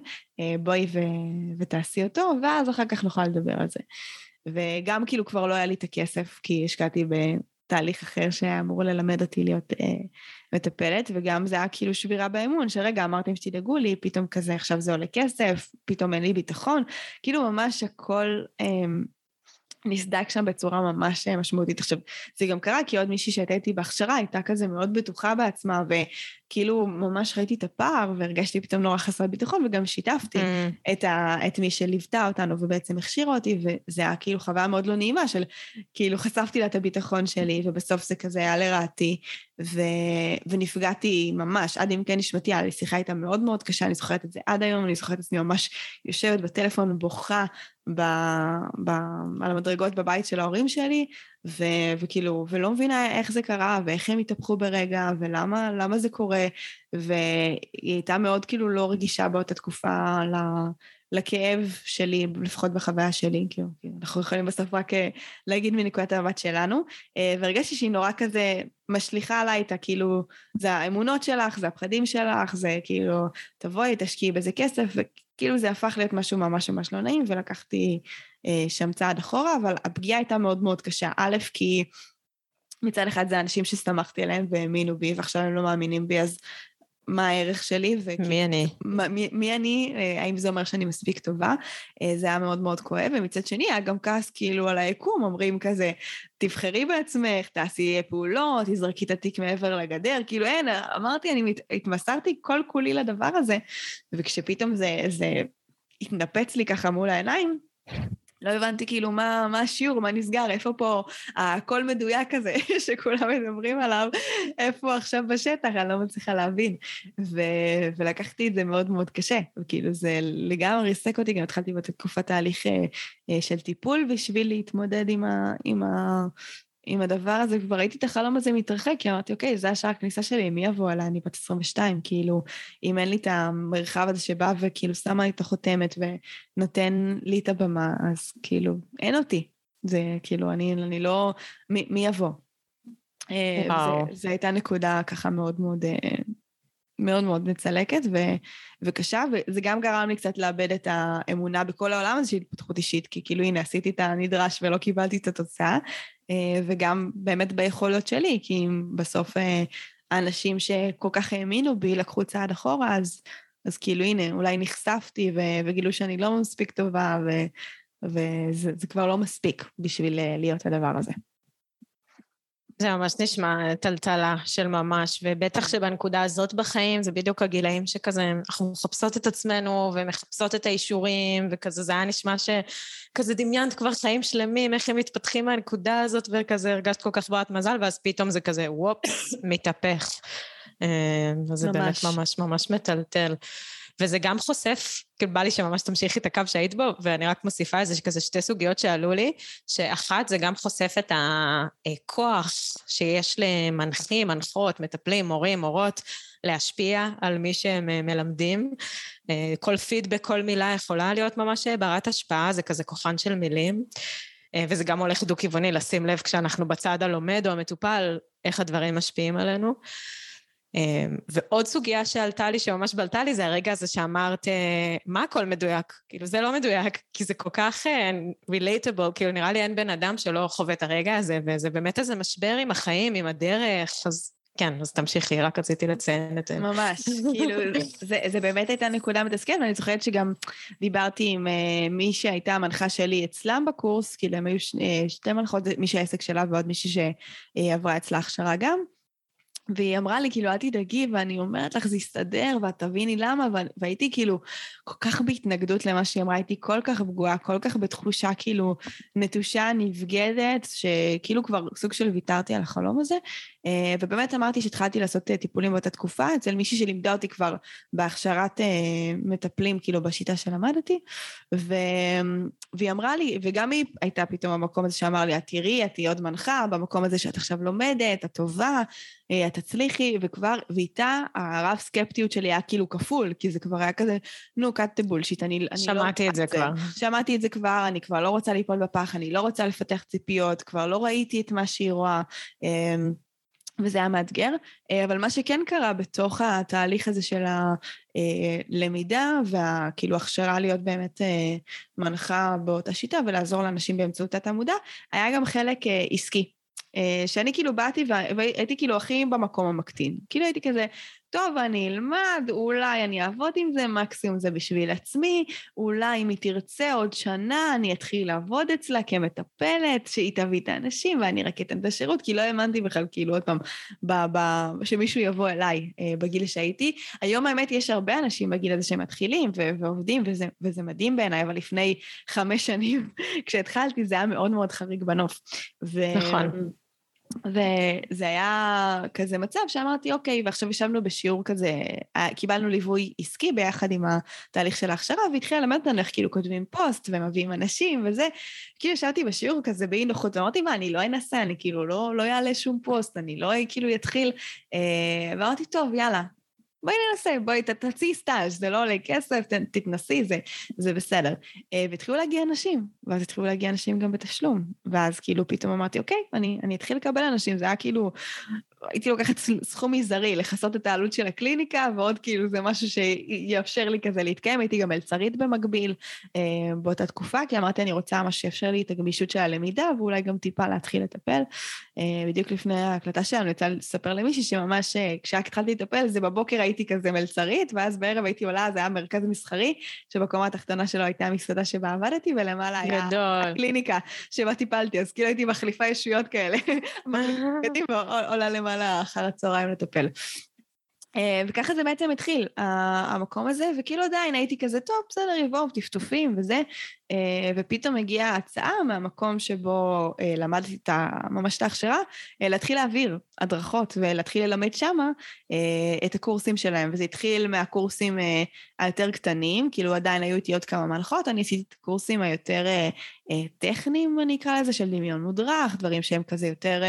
בואי ו- ותעשי אותו, ואז אחר כך נוכל לדבר על זה. וגם כאילו כבר לא היה לי את הכסף, כי השקעתי תהליך אחר שהיה אמור ללמד אותי להיות אה, מטפלת, וגם זה היה כאילו שבירה באמון, שרגע אמרתם שתדאגו לי, פתאום כזה עכשיו זה עולה כסף, פתאום אין לי ביטחון, כאילו ממש הכל אה, נסדק שם בצורה ממש אה, משמעותית. עכשיו, זה גם קרה כי עוד מישהי שהייתה איתי בהכשרה הייתה כזה מאוד בטוחה בעצמה, וכאילו ממש ראיתי את הפער והרגשתי פתאום נורא חסרת ביטחון, וגם שיתפתי mm. את, ה, את מי שליוותה אותנו ובעצם הכשירה אותי, וזה היה כאילו חוויה מאוד לא נעימה של כאילו חשפתי לה את הביטחון שלי, ובסוף זה כזה היה לרעתי, ו... ונפגעתי ממש, עד עמקי נשמתי, היה לי שיחה איתה מאוד מאוד קשה, אני זוכרת את זה עד היום, אני זוכרת את עצמי ממש יושבת בטלפון, בוכה ב... ב... על המדרגות בבית של ההורים שלי, ו... וכאילו, ולא מבינה איך זה קרה, ואיך הם התהפכו ברגע, ולמה זה קורה, והיא הייתה מאוד כאילו לא רגישה באותה תקופה ל... לכאב שלי, לפחות בחוויה שלי, כאילו, אנחנו יכולים בסוף רק אה, להגיד מנקודת המבט שלנו, אה, והרגשתי שהיא נורא כזה משליכה עליי את הכאילו, זה האמונות שלך, זה הפחדים שלך, זה כאילו, תבואי, תשקיעי בזה כסף, וכאילו זה הפך להיות משהו ממש ממש לא נעים, ולקחתי אה, שם צעד אחורה, אבל הפגיעה הייתה מאוד מאוד קשה. א', כי מצד אחד זה אנשים שסמכתי עליהם והאמינו בי, ועכשיו הם לא מאמינים בי, אז מה הערך שלי. וכי, מי אני? מי, מי אני, אה, האם זה אומר שאני מספיק טובה. אה, זה היה מאוד מאוד כואב, ומצד שני היה גם כעס כאילו על היקום, אומרים כזה, תבחרי בעצמך, תעשי פעולות, תזרקי את התיק מעבר לגדר, כאילו אין, אמרתי, אני מת, התמסרתי כל כולי לדבר הזה, וכשפתאום זה, זה התנפץ לי ככה מול העיניים, לא הבנתי כאילו מה, מה השיעור, מה נסגר, איפה פה הכל מדויק כזה שכולם מדברים עליו, איפה עכשיו בשטח, אני לא מצליחה להבין. ו, ולקחתי את זה מאוד מאוד קשה, וכאילו זה לגמרי ריסק אותי, גם התחלתי בתקופת תהליך אה, של טיפול בשביל להתמודד עם, ה, עם, ה, עם הדבר הזה, כבר ראיתי את החלום הזה מתרחק, כי אמרתי, אוקיי, זה השער הכניסה שלי, מי יבוא אליי? אני בת 22, כאילו, אם אין לי את המרחב הזה שבא וכאילו שמה לי את החותמת ונותן לי את הבמה, אז כאילו, אין אותי. זה כאילו, אני, אני לא... מי, מי יבוא? אה, זו הייתה נקודה ככה מאוד מאוד... אה, מאוד מאוד מצלקת ו, וקשה, וזה גם גרם לי קצת לאבד את האמונה בכל העולם הזה של התפתחות אישית, כי כאילו הנה עשיתי את הנדרש ולא קיבלתי את התוצאה, אה, וגם באמת ביכולות שלי, כי אם בסוף אה, האנשים שכל כך האמינו בי לקחו צעד אחורה, אז, אז כאילו הנה, אולי נחשפתי ו- וגילו שאני לא מספיק טובה, ו- וזה כבר לא מספיק בשביל אה, להיות הדבר הזה. זה ממש נשמע טלטלה של ממש, ובטח שבנקודה הזאת בחיים זה בדיוק הגילאים שכזה, אנחנו מחפשות את עצמנו ומחפשות את האישורים, וכזה זה היה נשמע שכזה דמיינת כבר חיים שלמים, איך הם מתפתחים מהנקודה הזאת, וכזה הרגשת כל כך ברת מזל, ואז פתאום זה כזה וופס, מתהפך. אה, וזה באמת ממש ממש מטלטל. וזה גם חושף, כאילו בא לי שממש תמשיכי את הקו שהיית בו, ואני רק מוסיפה איזה כזה שתי סוגיות שעלו לי, שאחת זה גם חושף את הכוח שיש למנחים, מנחות, מטפלים, מורים, מורות, להשפיע על מי שהם אה, מלמדים. אה, כל פידבק, כל מילה יכולה להיות ממש ברת השפעה, זה כזה כוחן של מילים. אה, וזה גם הולך דו-כיווני, לשים לב כשאנחנו בצד הלומד או המטופל, איך הדברים משפיעים עלינו. אמ, ועוד סוגיה שעלתה לי, שממש בלטה לי, זה הרגע הזה שאמרת, אה, מה הכל מדויק? כאילו, זה לא מדויק, כי זה כל כך אה, כאילו, נראה לי אין בן אדם שלא חווה את הרגע הזה, וזה באמת איזה משבר עם החיים, עם הדרך, אז כן, אז תמשיכי, רק רציתי לציין את זה. ממש, כאילו, זה, זה באמת הייתה נקודה מתסכלת, ואני זוכרת שגם דיברתי עם uh, מי שהייתה המנחה שלי אצלם בקורס, כאילו הם היו שני, שתי מנחות, מי שהעסק שלה ועוד מישהי שעברה אצלה הכשרה גם. והיא אמרה לי, כאילו, אל תדאגי, ואני אומרת לך, זה יסתדר, ואת תביני למה, והייתי כאילו כל כך בהתנגדות למה שהיא אמרה, הייתי כל כך פגועה, כל כך בתחושה כאילו נטושה, נבגדת, שכאילו כבר סוג של ויתרתי על החלום הזה. אה, ובאמת אמרתי שהתחלתי לעשות אה, טיפולים באותה תקופה, אצל מישהי שלימדה אותי כבר בהכשרת אה, מטפלים, כאילו, בשיטה שלמדתי, ו... והיא אמרה לי, וגם היא הייתה פתאום במקום הזה שאמר לי, את תראי, את תהיי עוד מנחה, במקום הזה שאת עכשיו לומדת, את טובה, את תצליחי, וכבר, ואיתה הרב סקפטיות שלי היה כאילו כפול, כי זה כבר היה כזה, נו, the bullshit, אני, אני לא... שמעתי את זה כבר. שמעתי את זה כבר, אני כבר לא רוצה ליפול בפח, אני לא רוצה לפתח ציפיות, כבר לא ראיתי את מה שהיא רואה. וזה היה מאתגר, אה, אבל מה שכן קרה בתוך התהליך הזה של הלמידה והכאילו הכשרה להיות באמת אה, מנחה באותה שיטה ולעזור לאנשים באמצעות תת-עמודה, היה גם חלק אה, עסקי. שאני כאילו באתי והייתי כאילו הכי במקום המקטין. כאילו הייתי כזה, טוב, אני אלמד, אולי אני אעבוד עם זה, מקסימום זה בשביל עצמי, אולי אם היא תרצה עוד שנה, אני אתחיל לעבוד אצלה כמטפלת, שהיא תביא את האנשים ואני רק אתן את השירות, כי לא האמנתי בכלל, כאילו, עוד פעם, ב- ב- שמישהו יבוא אליי אה, בגיל שהייתי. היום האמת יש הרבה אנשים בגיל הזה שמתחילים ו- ועובדים, וזה, וזה מדהים בעיניי, אבל לפני חמש שנים, כשהתחלתי, זה היה מאוד מאוד חריג בנוף. ו- נכון. וזה היה כזה מצב שאמרתי, אוקיי, ועכשיו ישבנו בשיעור כזה, אה, קיבלנו ליווי עסקי ביחד עם התהליך של ההכשרה, והתחילה ללמד אותנו איך כאילו כותבים פוסט ומביאים אנשים וזה. כאילו ישבתי בשיעור כזה באי נוחות, ואמרתי, מה, אני לא אנסה, אני כאילו לא, לא אעלה שום פוסט, אני לא כאילו אתחיל. אה, ואמרתי, טוב, יאללה, בואי ננסה, בואי תציעי סטאז', זה לא עולה כסף, תתנסי, זה, זה בסדר. אה, והתחילו להגיע אנשים, ואז התחילו להגיע אנשים גם בתשלום. ואז כאילו פתאום אמרתי, אוקיי, אני, אני אתחיל לקבל אנשים, זה היה כאילו הייתי לוקחת סכום מזערי, לכסות את העלות של הקליניקה, ועוד כאילו זה משהו שיאפשר לי כזה להתקיים. הייתי גם מלצרית במקביל אה, באותה תקופה, כי אמרתי, אני רוצה מה שיאפשר לי את הגמישות של הלמידה, ואולי גם טיפה להתחיל לטפל. אה, בדיוק לפני ההקלטה שלנו, יצא לספר למישהי שממש אה, כשרק התחלתי לטפל, זה בבוקר הייתי כזה מלצרית, ואז בערב הייתי עולה, זה היה מרכז מסחרי, שבקומה התחתונה שלו הייתה המסעדה שבה עבדתי, ולמעלה היה גדול. הקליניקה שבה טיפלתי, אז כאילו הייתי מחליפה ישויות כאלה, עולה למעלה. למעלה אחר הצהריים לטפל. אה, וככה זה בעצם התחיל, המקום הזה, וכאילו עדיין הייתי כזה, טוב, בסדר, יבואו טפטופים וזה, אה, ופתאום הגיעה הצעה מהמקום שבו אה, למדתי את ממש את ההכשרה, להתחיל להעביר הדרכות ולהתחיל ללמד שמה את הקורסים שלהם, וזה התחיל מהקורסים היותר קטנים, כאילו עדיין היו איתי עוד כמה מלכות, אני עשיתי את הקורסים היותר טכניים, אני אקרא לזה, של דמיון מודרך, דברים שהם כזה יותר...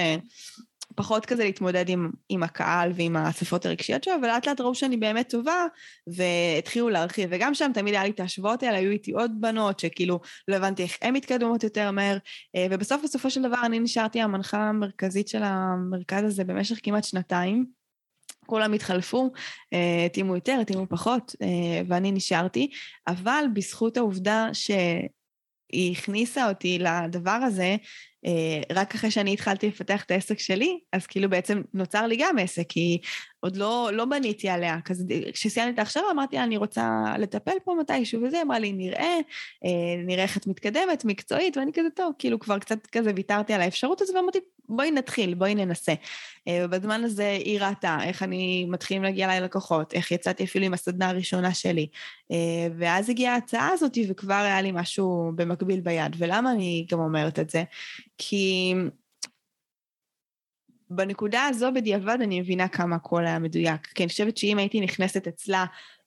פחות כזה להתמודד עם, עם הקהל ועם השפות הרגשיות שלו, ולאט לאט ראו שאני באמת טובה, והתחילו להרחיב. וגם שם תמיד היה לי את ההשוואות האלה, היו איתי עוד בנות שכאילו לא הבנתי איך הן מתקדמות יותר מהר, אה, ובסוף, בסופו של דבר, אני נשארתי המנחה המרכזית של המרכז הזה במשך כמעט שנתיים. כולם התחלפו, אה, התאימו יותר, התאימו פחות, אה, ואני נשארתי, אבל בזכות העובדה ש... היא הכניסה אותי לדבר הזה, רק אחרי שאני התחלתי לפתח את העסק שלי, אז כאילו בעצם נוצר לי גם עסק, כי עוד לא, לא בניתי עליה. כשסיימתי את ההכשרה אמרתי לה, אני רוצה לטפל פה מתישהו וזה, אמרה לי, נראה, אה, נראה איך את מתקדמת, מקצועית, ואני כזה, טוב, כאילו כבר קצת כזה ויתרתי על האפשרות הזו, ואמרתי, בואי נתחיל, בואי ננסה. אה, ובזמן הזה היא ראתה איך אני מתחילים להגיע אליי לקוחות, איך יצאתי אפילו עם הסדנה הראשונה שלי. ואז הגיעה ההצעה הזאת, וכבר היה לי משהו במקביל ביד. ולמה אני גם אומרת את זה? כי בנקודה הזו בדיעבד אני מבינה כמה הכל היה מדויק. כי אני חושבת שאם הייתי נכנסת אצלה,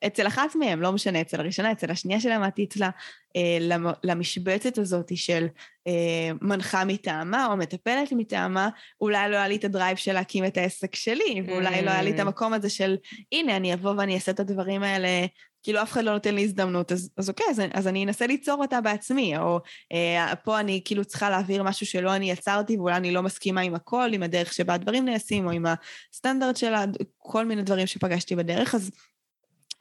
אצל אחת מהם, לא משנה, אצל הראשונה, אצל השנייה שלמדתי אצלה, אה, למשבצת הזאת של אה, מנחה מטעמה או מטפלת מטעמה, אולי לא היה לי את הדרייב של להקים את העסק שלי, ואולי לא היה לי את mm. המקום הזה של, הנה, אני אבוא ואני אעשה את הדברים האלה כאילו אף אחד לא נותן לי הזדמנות, אז, אז אוקיי, אז, אז אני אנסה ליצור אותה בעצמי, או אה, פה אני כאילו צריכה להעביר משהו שלא אני יצרתי, ואולי אני לא מסכימה עם הכל, עם הדרך שבה הדברים נעשים, או עם הסטנדרט של כל מיני דברים שפגשתי בדרך, אז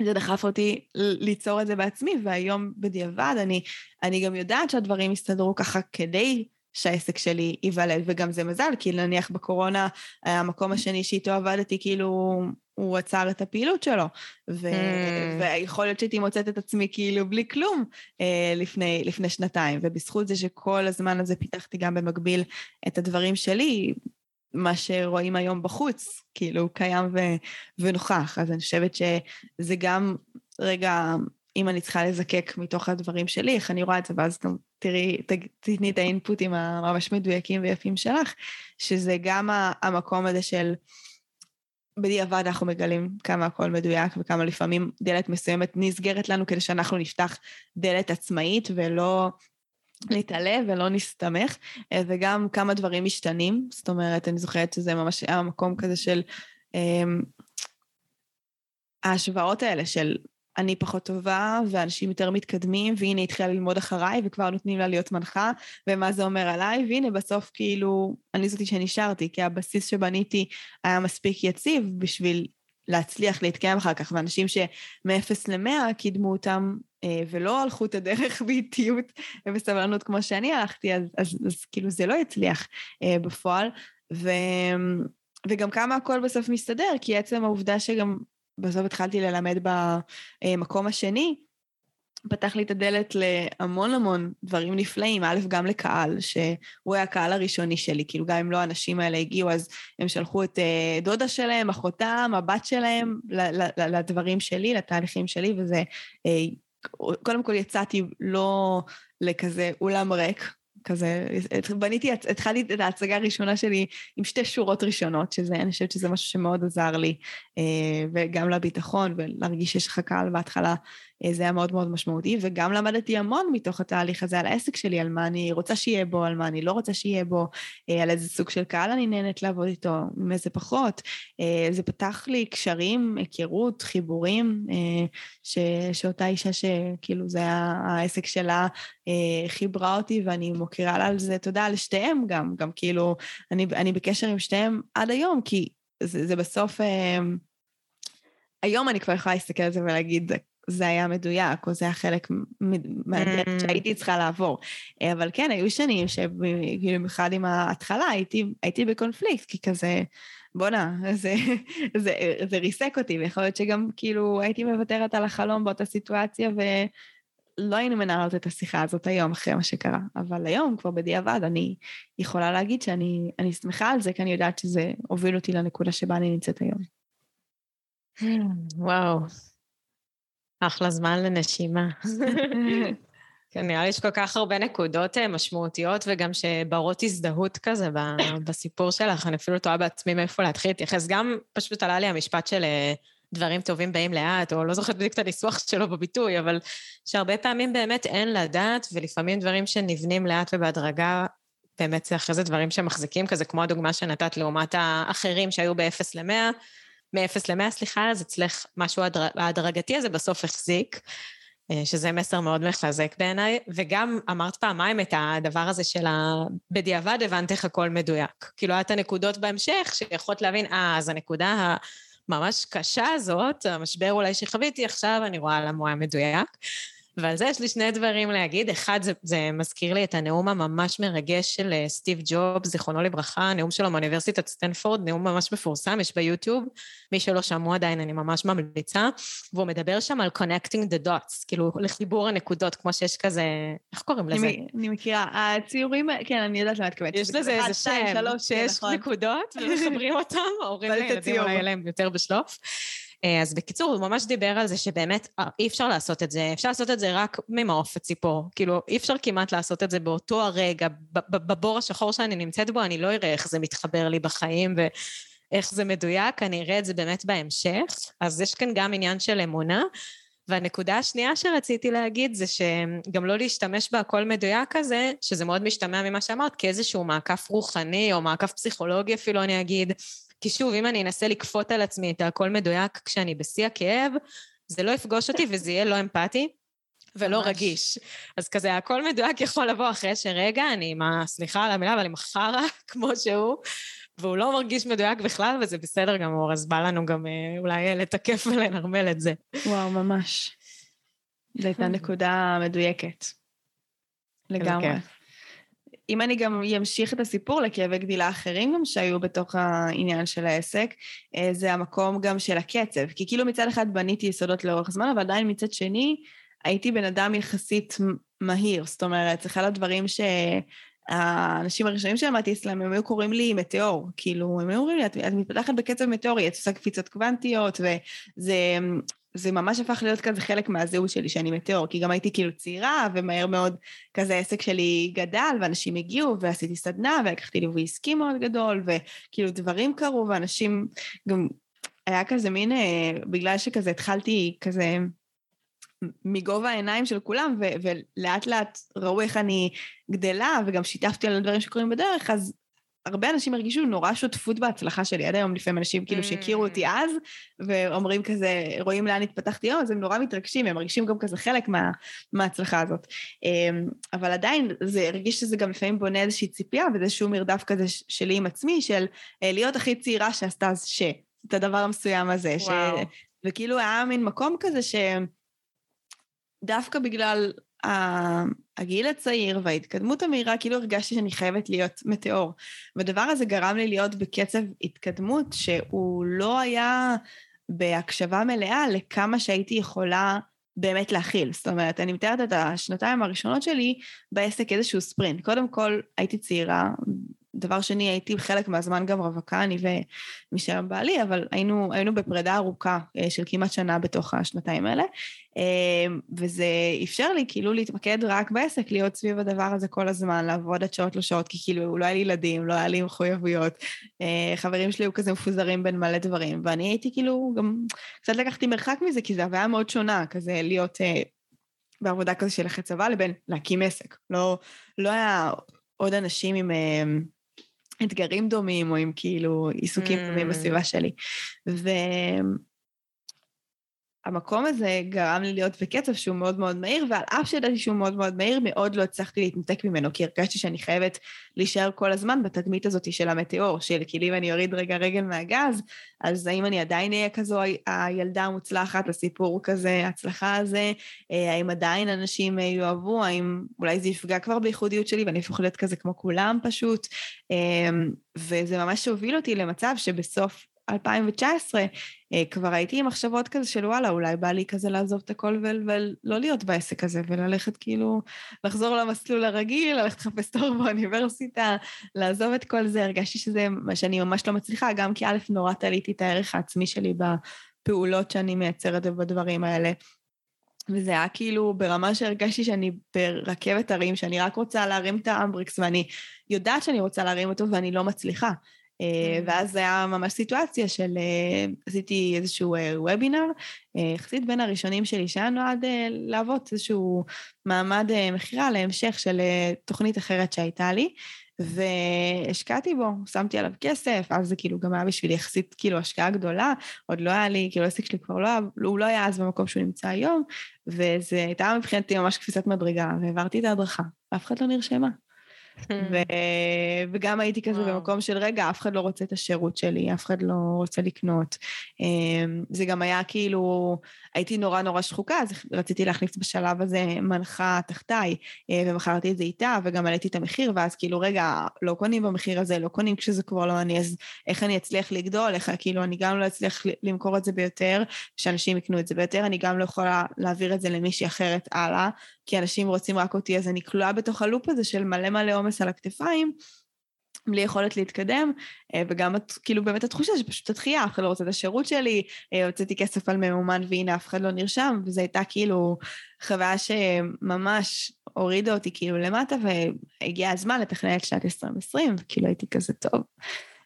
זה דחף אותי ליצור את זה בעצמי, והיום בדיעבד אני, אני גם יודעת שהדברים יסתדרו ככה כדי שהעסק שלי ייוולד, וגם זה מזל, כי נניח בקורונה, המקום השני שאיתו עבדתי, כאילו, הוא עצר את הפעילות שלו, ו- mm. ויכול להיות שהייתי מוצאת את עצמי כאילו בלי כלום אה, לפני, לפני שנתיים, ובזכות זה שכל הזמן הזה פיתחתי גם במקביל את הדברים שלי, מה שרואים היום בחוץ, כאילו, קיים ו- ונוכח. אז אני חושבת שזה גם, רגע, אם אני צריכה לזקק מתוך הדברים שלי, איך אני רואה את זה, ואז גם תראי, תתני את האינפוטים הממש מדויקים ויפים שלך, שזה גם המקום הזה של... בדיעבד אנחנו מגלים כמה הכל מדויק וכמה לפעמים דלת מסוימת נסגרת לנו כדי שאנחנו נפתח דלת עצמאית ולא נתעלה ולא נסתמך, וגם כמה דברים משתנים, זאת אומרת, אני זוכרת שזה ממש היה מקום כזה של um, ההשוואות האלה של אני פחות טובה ואנשים יותר מתקדמים, והנה התחילה ללמוד אחריי וכבר נותנים לה להיות מנחה, ומה זה אומר עליי, והנה בסוף כאילו, אני זאתי שנשארתי, כי הבסיס שבניתי היה מספיק יציב בשביל להצליח להתקיים אחר כך, ואנשים שמ-0 ל-100 קידמו אותם אה, ולא הלכו את הדרך באיטיות ובסבלנות כמו שאני הלכתי, אז, אז, אז כאילו זה לא יצליח אה, בפועל. ו... וגם כמה הכל בסוף מסתדר, כי עצם העובדה שגם בסוף התחלתי ללמד במקום השני, פתח לי את הדלת להמון המון דברים נפלאים, א', גם לקהל, שהוא היה הקהל הראשוני שלי, כאילו גם אם לא האנשים האלה הגיעו, אז הם שלחו את אה, דודה שלהם, אחותם, הבת שלהם, לדברים שלי, לתהליכים שלי, וזה, אה, קודם כל יצאתי לא לכזה אולם ריק, כזה, בניתי, התחלתי את ההצגה הראשונה שלי עם שתי שורות ראשונות, שזה, אני חושבת שזה משהו שמאוד עזר לי, אה, וגם לביטחון, ולהרגיש שיש לך קהל בהתחלה, זה היה מאוד מאוד משמעותי, וגם למדתי המון מתוך התהליך הזה על העסק שלי, על מה אני רוצה שיהיה בו, על מה אני לא רוצה שיהיה בו, אה, על איזה סוג של קהל אני נהנית לעבוד איתו, עם איזה פחות. זה פתח לי קשרים, היכרות, חיבורים, ש, שאותה אישה שכאילו זה היה העסק שלה, חיברה אותי ואני מוקירה לה על זה תודה על שתיהם גם, גם כאילו, אני, אני בקשר עם שתיהם עד היום, כי זה, זה בסוף... היום אני כבר יכולה להסתכל על זה ולהגיד, זה היה מדויק, או זה היה חלק מהדרך mm. שהייתי צריכה לעבור. אבל כן, היו שנים שכאילו במיוחד עם ההתחלה הייתי, הייתי בקונפליקט, כי כזה, בואנה, זה, זה, זה ריסק אותי, ויכול להיות שגם כאילו הייתי מוותרת על החלום באותה סיטואציה, ולא היינו מנהלות את השיחה הזאת היום אחרי מה שקרה. אבל היום, כבר בדיעבד, אני יכולה להגיד שאני שמחה על זה, כי אני יודעת שזה הוביל אותי לנקודה שבה אני נמצאת היום. וואו, אחלה זמן לנשימה. כן, נראה לי שיש כל כך הרבה נקודות אה, משמעותיות וגם שברות הזדהות כזה בסיפור שלך, אני אפילו תוהה בעצמי מאיפה להתחיל להתייחס. גם פשוט עלה לי המשפט של אה, דברים טובים באים לאט, או לא זוכרת בדיוק את הניסוח שלו בביטוי, אבל שהרבה פעמים באמת אין לדעת, ולפעמים דברים שנבנים לאט ובהדרגה, באמת זה אחרי זה דברים שמחזיקים כזה, כמו הדוגמה שנתת לעומת האחרים שהיו ב-0 ל-100. מ-0 ל-100, סליחה, אז אצלך משהו ההדרגתי הזה בסוף החזיק, אה, שזה מסר מאוד מחזק בעיניי, וגם אמרת פעמיים את הדבר הזה של ה... בדיעבד הבנת איך הכל מדויק. כאילו, את הנקודות בהמשך שיכולת להבין, אה, אז הנקודה הממש קשה הזאת, המשבר אולי שחוויתי עכשיו, אני רואה למה הוא היה מדויק. ועל זה יש לי שני דברים להגיד. אחד, זה, זה מזכיר לי את הנאום הממש מרגש של אה, סטיב ג'וב, זיכרונו לברכה, הנאום שלו מאוניברסיטת סטנפורד, נאום ממש מפורסם, יש ביוטיוב. מי שלא שמעו עדיין, אני ממש ממליצה. והוא מדבר שם על connecting the dots, כאילו לחיבור הנקודות, כמו שיש כזה, איך קוראים לזה? אני, אני מכירה, הציורים, כן, אני יודעת למה את מתכוונת. יש לזה איזה שם, שיש נכון. נקודות ומחברים אותם, ההורים לילדים אולי להם יותר בשלוף. אז בקיצור, הוא ממש דיבר על זה שבאמת אה, אי אפשר לעשות את זה, אפשר לעשות את זה רק ממעוף הציפור. כאילו, אי אפשר כמעט לעשות את זה באותו הרגע, בבור השחור שאני נמצאת בו, אני לא אראה איך זה מתחבר לי בחיים ואיך זה מדויק, אני אראה את זה באמת בהמשך. אז יש כאן גם עניין של אמונה. והנקודה השנייה שרציתי להגיד זה שגם לא להשתמש בהכל מדויק כזה, שזה מאוד משתמע ממה שאמרת, כאיזשהו מעקף רוחני או מעקף פסיכולוגי אפילו אני אגיד, כי שוב, אם אני אנסה לכפות על עצמי את הכל מדויק כשאני בשיא הכאב, זה לא יפגוש אותי וזה יהיה לא אמפתי ולא ממש. רגיש. אז כזה, הכל מדויק יכול לבוא אחרי שרגע, אני עם ה... סליחה על המילה, אבל עם החרא כמו שהוא, והוא לא מרגיש מדויק בכלל, וזה בסדר גמור, אז בא לנו גם אה, אולי לתקף ולנרמל את זה. וואו, ממש. זו הייתה נקודה מדויקת. לגמרי. אם אני גם אמשיך את הסיפור לכאבי גדילה אחרים גם שהיו בתוך העניין של העסק, אה, זה המקום גם של הקצב. כי כאילו מצד אחד בניתי יסודות לאורך זמן, אבל עדיין מצד שני הייתי בן אדם יחסית מהיר. זאת אומרת, אחד הדברים ש... האנשים הראשונים שלמדתי אצלם, הם היו קוראים לי מטאור, כאילו, הם היו אומרים לי, את, את מתפתחת בקצב מטאורי, את עושה קפיצות קוונטיות, וזה זה ממש הפך להיות כזה חלק מהזהות שלי, שאני מטאור, כי גם הייתי כאילו צעירה, ומהר מאוד כזה העסק שלי גדל, ואנשים הגיעו, ועשיתי סדנה, ולקחתי ליווי עסקי מאוד גדול, וכאילו דברים קרו, ואנשים גם... היה כזה מין, אה, בגלל שכזה התחלתי כזה מגובה העיניים של כולם, ו- ולאט לאט ראו איך אני גדלה, וגם שיתפתי על הדברים שקורים בדרך, אז הרבה אנשים הרגישו נורא שותפות בהצלחה שלי. עד היום לפעמים אנשים כאילו שהכירו אותי mm. אז, ואומרים כזה, רואים לאן התפתחתי היום, אז הם נורא מתרגשים, הם מרגישים גם כזה חלק מה, מההצלחה הזאת. אמ, אבל עדיין, זה הרגיש שזה גם לפעמים בונה איזושהי ציפייה, וזה שהוא מרדף כזה שלי עם עצמי, של אה, להיות הכי צעירה שעשתה אז ש... את הדבר המסוים הזה. וואו. ש... וכאילו היה מין מקום כזה שדווקא בגלל הגיל הצעיר וההתקדמות המהירה, כאילו הרגשתי שאני חייבת להיות מטאור. והדבר הזה גרם לי להיות בקצב התקדמות שהוא לא היה בהקשבה מלאה לכמה שהייתי יכולה באמת להכיל. זאת אומרת, אני מתארת את השנתיים הראשונות שלי בעסק איזשהו ספרינט. קודם כל, הייתי צעירה, דבר שני, הייתי חלק מהזמן גם רווקה, אני ומי שהיום בעלי, אבל היינו, היינו בפרידה ארוכה אה, של כמעט שנה בתוך השנתיים האלה, אה, וזה אפשר לי כאילו להתמקד רק בעסק, להיות סביב הדבר הזה כל הזמן, לעבוד עד שעות לא שעות, כי כאילו לא היה לי ילדים, לא היה לי מחויבויות, אה, חברים שלי היו כזה מפוזרים בין מלא דברים, ואני הייתי כאילו גם, קצת לקחתי מרחק מזה, כי זו הוויה מאוד שונה, כזה להיות... בעבודה כזה של אחרי צבא לבין להקים עסק. לא, לא היה עוד אנשים עם אתגרים דומים, או עם כאילו עיסוקים mm. דומים בסביבה שלי. ו... המקום הזה גרם לי להיות בקצב שהוא מאוד מאוד מהיר, ועל אף שידעתי שהוא מאוד מאוד מהיר, מאוד לא הצלחתי להתנתק ממנו, כי הרגשתי שאני חייבת להישאר כל הזמן בתדמית הזאת של המטאור, של כאילו אם אני אוריד רגע רגל מהגז, אז האם אני עדיין אהיה כזו הילדה המוצלחת, הסיפור כזה, ההצלחה הזה, אה, האם עדיין אנשים יאהבו, האם אולי זה יפגע כבר בייחודיות שלי ואני אהפוך להיות כזה כמו כולם פשוט, אה, וזה ממש הוביל אותי למצב שבסוף 2019, אה, כבר הייתי עם מחשבות כזה של וואלה, אולי בא לי כזה לעזוב את הכל ולא להיות בעסק הזה, וללכת כאילו, לחזור למסלול הרגיל, ללכת לחפש תור באוניברסיטה, לעזוב את כל זה, הרגשתי שזה מה שאני ממש לא מצליחה, גם כי א', נורא תליתי את הערך העצמי שלי בפעולות שאני מייצרת ובדברים האלה. וזה היה כאילו ברמה שהרגשתי שאני ברכבת הרים, שאני רק רוצה להרים את האמבריקס, ואני יודעת שאני רוצה להרים אותו ואני לא מצליחה. אה, mm. ואז זה היה ממש סיטואציה של, אה, עשיתי איזשהו וובינר, אה, יחסית בין הראשונים שלי, שהיה נועד להוות איזשהו מעמד מכירה להמשך של תוכנית אחרת שהייתה לי, והשקעתי בו, שמתי עליו כסף, אז זה כאילו גם היה בשבילי יחסית כאילו השקעה גדולה, עוד לא היה לי, כאילו העסק שלי כבר לא היה, הוא לא היה אז במקום שהוא נמצא היום, וזה הייתה מבחינתי ממש קפיצת מדרגה, והעברתי את ההדרכה, ואף אחד לא נרשמה. ו... וגם הייתי כזה וואו. במקום של רגע, אף אחד לא רוצה את השירות שלי, אף אחד לא רוצה לקנות. אמ, זה גם היה כאילו, הייתי נורא נורא שחוקה, אז רציתי להכניס בשלב הזה מנחה תחתיי, אה, ומכרתי את זה איתה, וגם העליתי את המחיר, ואז כאילו, רגע, לא קונים במחיר הזה, לא קונים כשזה כבר לא אני, אז איך אני אצליח לגדול, איך כאילו, אני גם לא אצליח למכור את זה ביותר, שאנשים יקנו את זה ביותר, אני גם לא יכולה להעביר את זה למישהי אחרת הלאה, כי אנשים רוצים רק אותי, אז אני כלואה בתוך הלופ הזה של מלא מלא עומס על הכתפיים. בלי יכולת להתקדם, אה, וגם כאילו באמת התחושה שפשוט התחייה, אף אחד לא רוצה את השירות שלי, אה, הוצאתי כסף על ממומן והנה אף אחד לא נרשם, וזו הייתה כאילו חוויה שממש הורידה אותי כאילו למטה, והגיע הזמן לתכנן את שנת 2020, וכאילו הייתי כזה טוב.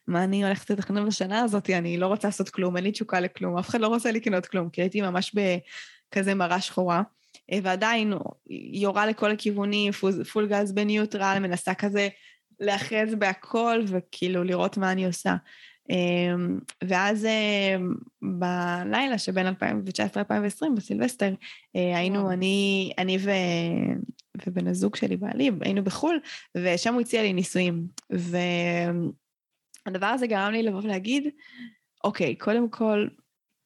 מה אני הולכת לתכנן בשנה הזאת? אני לא רוצה לעשות כלום, אין לי תשוקה לכלום, אף אחד לא רוצה לקנות כלום, כי הייתי ממש בכזה מראה שחורה. אה, ועדיין יורה לכל הכיוונים, פול גז בניוטרל, מנסה כזה להכרז בהכל וכאילו לראות מה אני עושה. אמ, ואז אה, בלילה שבין 2019-2020, בסילבסטר, אה, היינו, אני, אני ו... ובן הזוג שלי, בעלי, היינו בחו"ל, ושם הוא הציע לי נישואים. והדבר הזה גרם לי לבוא ולהגיד, אוקיי, קודם כל,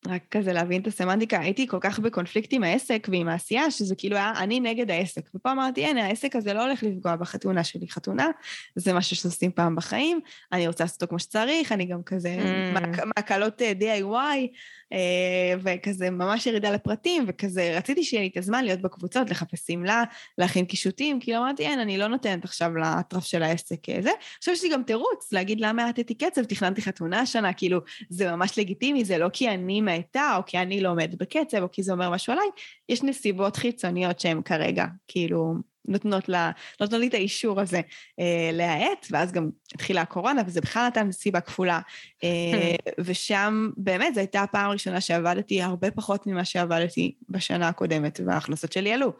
רק כזה להבין את הסמנטיקה, הייתי כל כך בקונפליקט עם העסק ועם העשייה, שזה כאילו היה אני נגד העסק. ופה אמרתי, הנה, העסק הזה לא הולך לפגוע בחתונה שלי. חתונה זה משהו שעושים פעם בחיים, אני רוצה לעשות אותו כמו שצריך, אני גם כזה mm. מהקלות אה, DIY, אה, וכזה ממש ירידה לפרטים, וכזה רציתי שיהיה לי את הזמן להיות בקבוצות, לחפש שמלה, להכין קישוטים, כאילו אמרתי, אין, אני לא נותנת עכשיו לאטרף של העסק אה, זה. עכשיו יש לי גם תירוץ להגיד למה האטתי קצב, תכננתי חתונה השנה, כאילו, זה ממש לגיטימי, זה לא כי אני מהתה, או כי אני לא עומדת בקצב, או כי זה אומר משהו עליי, יש נסיבות חיצוניות שהן כרגע, כאילו, נותנות, לה, נותנות לי את האישור הזה אה, להאט, ואז גם התחילה הקורונה, וזה בכלל נתן סיבה כפולה. אה, ושם באמת זו הייתה הפעם הראשונה שעבדתי הרבה פחות ממה שעבדתי בשנה הקודמת, וההכנסות שלי עלו.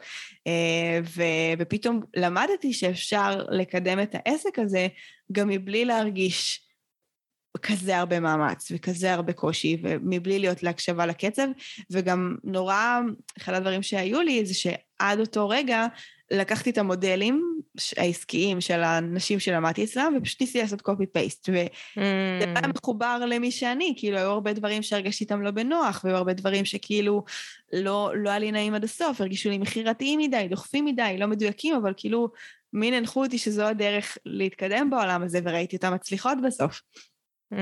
אה, ו, ופתאום למדתי שאפשר לקדם את העסק הזה גם מבלי להרגיש כזה הרבה מאמץ וכזה הרבה קושי, ומבלי להיות להקשבה לקצב, וגם נורא, אחד הדברים שהיו לי זה שעד אותו רגע לקחתי את המודלים העסקיים של האנשים שלמדתי אצלם, ופשוט ניסיתי לעשות קופי פייסט, וזה mm. היה מחובר למי שאני, כאילו היו הרבה דברים שהרגשתי איתם לא בנוח, והיו הרבה דברים שכאילו לא, לא היה לי נעים עד הסוף, הרגישו לי מכירתיים מדי, דוחפים מדי, לא מדויקים, אבל כאילו מין הנחו אותי שזו הדרך להתקדם בעולם הזה, וראיתי אותם מצליחות בסוף. Mm.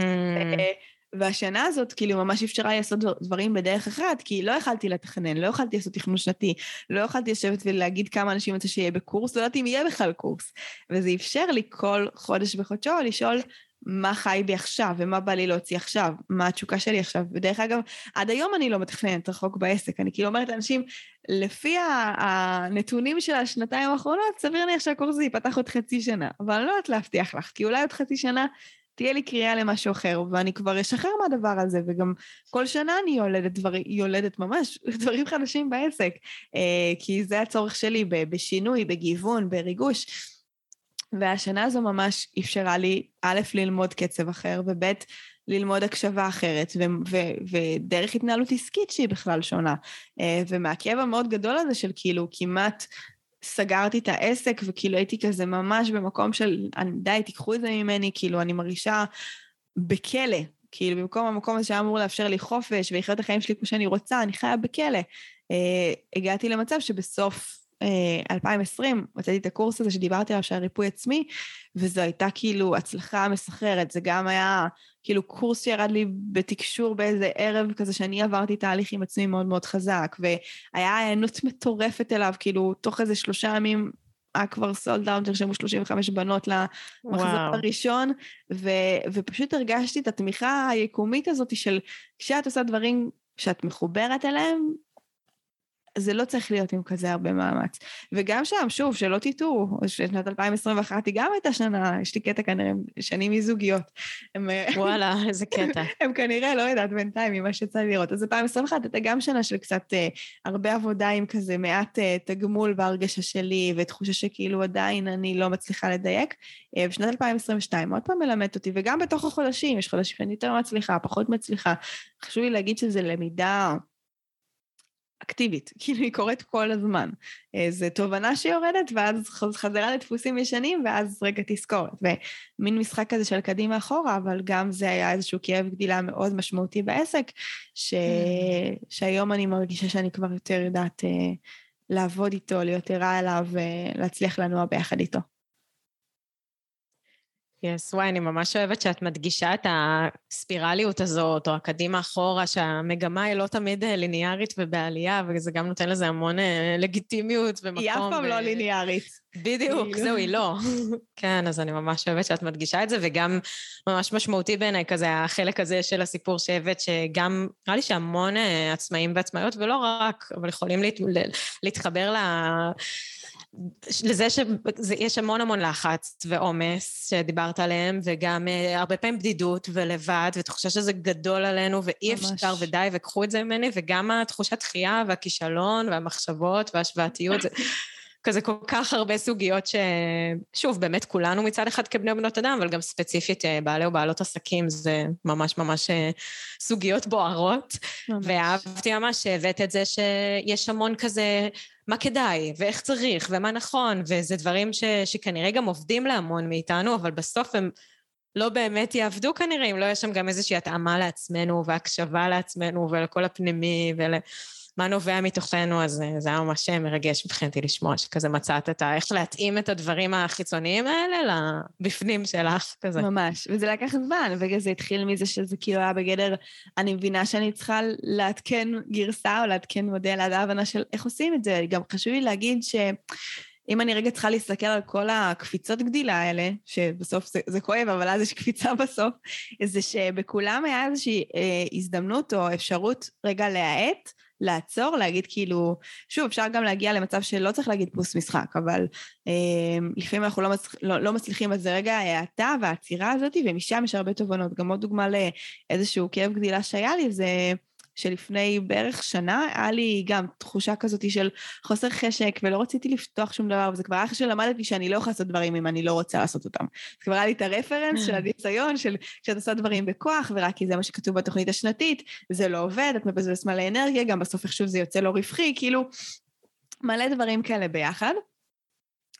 והשנה הזאת כאילו ממש אפשרה לי לעשות דברים בדרך אחרת, כי לא יכלתי לתכנן, לא יכלתי לעשות תכנון שנתי, לא יכלתי לשבת ולהגיד כמה אנשים רוצה שיהיה בקורס, לא יודעת אם יהיה בכלל קורס. וזה אפשר לי כל חודש בחודשו לשאול מה חי בי עכשיו, ומה בא לי להוציא עכשיו, מה התשוקה שלי עכשיו. ודרך אגב, עד היום אני לא מתכננת רחוק בעסק. אני כאילו אומרת לאנשים, לפי הנתונים של השנתיים האחרונות, סביר להניח שהקורס הזה ייפתח עוד חצי שנה. אבל אני לא יודעת להבטיח לך, כי אולי עוד חצי שנה תהיה לי קריאה למשהו אחר, ואני כבר אשחרר מהדבר הזה, וגם כל שנה אני יולדת, דבר, יולדת ממש דברים חדשים בעסק, אה, כי זה הצורך שלי בשינוי, בגיוון, בריגוש. והשנה הזו ממש אפשרה לי, א', ללמוד קצב אחר, וב', ללמוד הקשבה אחרת, ו- ו- ודרך התנהלות עסקית שהיא בכלל שונה. אה, ומהכאב המאוד גדול הזה של כאילו כמעט סגרתי את העסק, וכאילו הייתי כזה ממש במקום של, די, תיקחו את זה ממני, כאילו, אני מרגישה בכלא. כאילו, במקום המקום הזה שהיה אמור לאפשר לי חופש ולחיות את החיים שלי כמו שאני רוצה, אני חיה בכלא. Uh, הגעתי למצב שבסוף 2020, אה, הוצאתי את הקורס הזה שדיברתי עליו, של הריפוי עצמי, וזו הייתה כאילו הצלחה מסחררת. זה גם היה כאילו קורס שירד לי בתקשור באיזה ערב כזה שאני עברתי תהליך עם עצמי מאוד מאוד חזק, והיה הענות מטורפת אליו, כאילו תוך איזה שלושה ימים היה כבר סולד אאוט, נרשמו 35 בנות למחזור הראשון, ו, ופשוט הרגשתי את התמיכה היקומית הזאת של כשאת עושה דברים שאת מחוברת אליהם, זה לא צריך להיות עם כזה הרבה מאמץ. וגם שם, שוב, שלא תטעו, שנת 2021 היא גם הייתה שנה, יש לי קטע כנראה, שנים מזוגיות. וואלה, איזה קטע. הם כנראה, לא יודעת, בינתיים, ממה שיצא לי לראות. אז 2021 הייתה גם שנה של קצת אה, הרבה עבודה עם כזה מעט אה, תגמול בהרגשה שלי, ותחושה שכאילו עדיין אני לא מצליחה לדייק. אה, בשנת 2022 עוד פעם מלמדת אותי, וגם בתוך החודשים, יש חודשים שאני יותר מצליחה, פחות מצליחה. חשוב לי להגיד שזה למידה אקטיבית, כאילו היא קורית כל הזמן. אה, זו תובנה שיורדת, ואז חזרה לדפוסים ישנים, ואז רגע תזכורת. ומין משחק כזה של קדימה אחורה, אבל גם זה היה איזשהו כאב גדילה מאוד משמעותי בעסק, ש... Mm. שהיום אני מרגישה שאני כבר יותר יודעת uh, לעבוד איתו, להיות ערה אליו ולהצליח לנוע ביחד איתו. יס, yes, וואי, אני ממש אוהבת שאת מדגישה את הספירליות הזאת, או הקדימה אחורה, שהמגמה היא לא תמיד אה, ליניארית ובעלייה, וזה גם נותן לזה המון אה, לגיטימיות ומקום. היא אף פעם ו... לא ליניארית. בדיוק, כאילו. זהו, היא לא. כן, אז אני ממש אוהבת שאת מדגישה את זה, וגם ממש משמעותי בעיניי כזה החלק הזה של הסיפור שהבאת, שגם, נראה לי שהמון אה, עצמאים ועצמאיות, ולא רק, אבל יכולים להת... להתחבר ל... לה... לזה שיש המון המון לחץ ועומס שדיברת עליהם, וגם uh, הרבה פעמים בדידות ולבד, ותחושה שזה גדול עלינו, ואי ממש. אפשר ודי, וקחו את זה ממני, וגם התחושת דחייה והכישלון והמחשבות וההשוואתיות, זה כזה כל כך הרבה סוגיות ששוב, באמת כולנו מצד אחד כבני ובנות אדם, אבל גם ספציפית אה, בעלי או בעלות עסקים, זה ממש ממש אה, סוגיות בוערות. ממש. ואהבתי ממש שהבאת את זה שיש המון כזה... מה כדאי, ואיך צריך, ומה נכון, וזה דברים ש, שכנראה גם עובדים להמון מאיתנו, אבל בסוף הם לא באמת יעבדו כנראה, אם לא יהיה שם גם איזושהי התאמה לעצמנו, והקשבה לעצמנו, ולכל הפנימי, ול... מה נובע מתוכנו, אז אה, זה היה ממש אה, מרגש מבחינתי לשמוע שכזה מצאת את ה... איך להתאים את הדברים החיצוניים האלה לבפנים שלך, כזה. ממש, וזה לקח זמן, וזה התחיל מזה שזה כאילו היה בגדר, אני מבינה שאני צריכה לעדכן גרסה או לעדכן מודל עד ההבנה של איך עושים את זה. גם חשוב לי להגיד ש... אם אני רגע צריכה להסתכל על כל הקפיצות גדילה האלה, שבסוף זה, זה כואב, אבל אז יש קפיצה בסוף, זה שבכולם היה איזושהי אה, הזדמנות או אפשרות רגע להאט, לעצור, להגיד כאילו, שוב, אפשר גם להגיע למצב שלא צריך להגיד פוס משחק, אבל אה, לפעמים אנחנו לא, מצליח, לא, לא מצליחים, אז זה רגע ההאטה והעצירה הזאת, ומשם יש הרבה תובנות. גם עוד דוגמה לאיזשהו כאב גדילה שהיה לי, זה... שלפני בערך שנה היה לי גם תחושה כזאת של חוסר חשק ולא רציתי לפתוח שום דבר, וזה כבר היה אחרי שלמדתי שאני לא יכולה לעשות דברים אם אני לא רוצה לעשות אותם. זה כבר היה לי את הרפרנס של הניסיון של כשאת עושה דברים בכוח ורק כי זה מה שכתוב בתוכנית השנתית, זה לא עובד, את מבזבזת מלא אנרגיה, גם בסוף איכשהו זה יוצא לא רווחי, כאילו מלא דברים כאלה ביחד.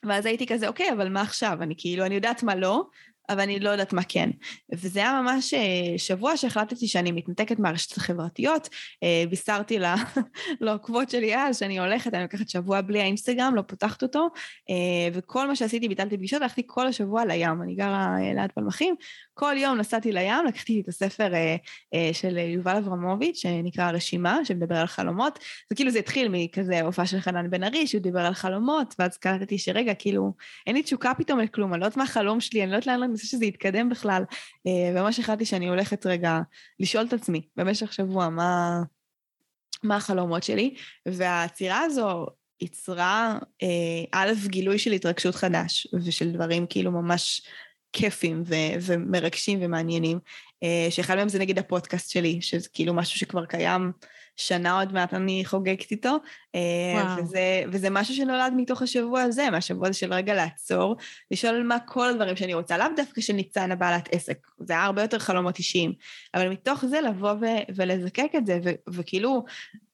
ואז הייתי כזה, אוקיי, אבל מה עכשיו? אני כאילו, אני יודעת מה לא, אבל אני לא יודעת מה כן. וזה היה ממש אה, שבוע שהחלטתי שאני מתנתקת מהרשתות החברתיות, אה, בישרתי לעוקבות שלי אז שאני הולכת, אני לוקחת שבוע בלי האינסטגרם, לא פותחת אותו, אה, וכל מה שעשיתי, ביטלתי פגישות, הלכתי כל השבוע לים, אני גרה ליד פלמחים, כל יום נסעתי לים, לקחתי את הספר של יובל אברמוביץ', שנקרא רשימה, שמדבר על חלומות, זה כאילו זה התחיל מכזה הופעה של חנן בן ארי, שהוא דיבר על חלומות, ואז קלטתי שרגע, כאילו, אין לי תשוקה פתאום לכלום, אני לא יודעת מה החלום שלי, אני לא יודעת לאן רוצה שזה יתקדם בכלל. אה, וממש החלטתי שאני הולכת רגע לשאול את עצמי במשך שבוע מה, מה החלומות שלי, והעצירה הזו יצרה אה, א', גילוי של התרגשות חדש, ושל דברים כאילו ממש כיפים ו- ומרגשים ומעניינים, אה, שאחד מהם זה נגיד הפודקאסט שלי, שזה כאילו משהו שכבר קיים שנה עוד מעט אני חוגגת איתו, אה, וזה, וזה משהו שנולד מתוך השבוע הזה, מהשבוע הזה של רגע לעצור, לשאול מה כל הדברים שאני רוצה, לאו דווקא של ניצנה בעלת עסק, זה היה הרבה יותר חלומות אישיים, אבל מתוך זה לבוא ו- ולזקק את זה, ו- וכאילו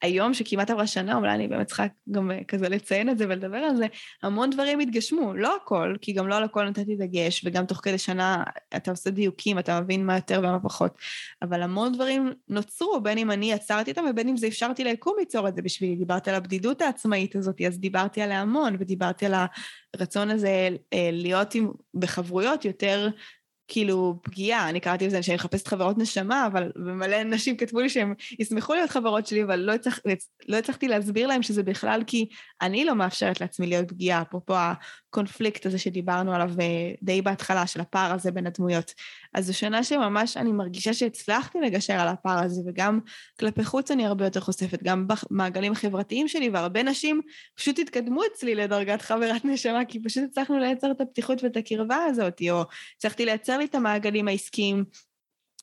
היום שכמעט עברה שנה, אולי אני באמת צריכה גם כזה לציין את זה ולדבר על זה, המון דברים התגשמו, לא הכל, כי גם לא על הכל נתתי דגש, וגם תוך כדי שנה אתה עושה דיוקים, אתה מבין מה יותר ומה פחות, אבל המון דברים נוצרו, בין אם אני עצרתי אותם ובין אם זה אפשרתי ליקום ליצור את זה בשבילי, דיברת על הבדידות העצמאית הזאת, אז דיברתי עליה המון, ודיברתי על הרצון הזה אה, להיות עם, בחברויות יותר כאילו פגיעה, אני קראתי לזה שאני מחפשת חברות נשמה, אבל מלא נשים כתבו לי שהם ישמחו להיות חברות שלי, אבל לא, לא הצלחתי להסביר להם שזה בכלל כי אני לא מאפשרת לעצמי להיות פגיעה, אפרופו הקונפליקט הזה שדיברנו עליו אה, די בהתחלה, של הפער הזה בין הדמויות. אז זו שנה שממש אני מרגישה שהצלחתי לגשר על הפער הזה, וגם כלפי חוץ אני הרבה יותר חושפת, גם במעגלים החברתיים שלי, והרבה נשים פשוט התקדמו אצלי לדרגת חברת נשמה, כי פשוט הצלחנו לייצר את הפתיחות ואת הקרבה הזאת, או הצלחתי לייצר לי את המעגלים העסקיים.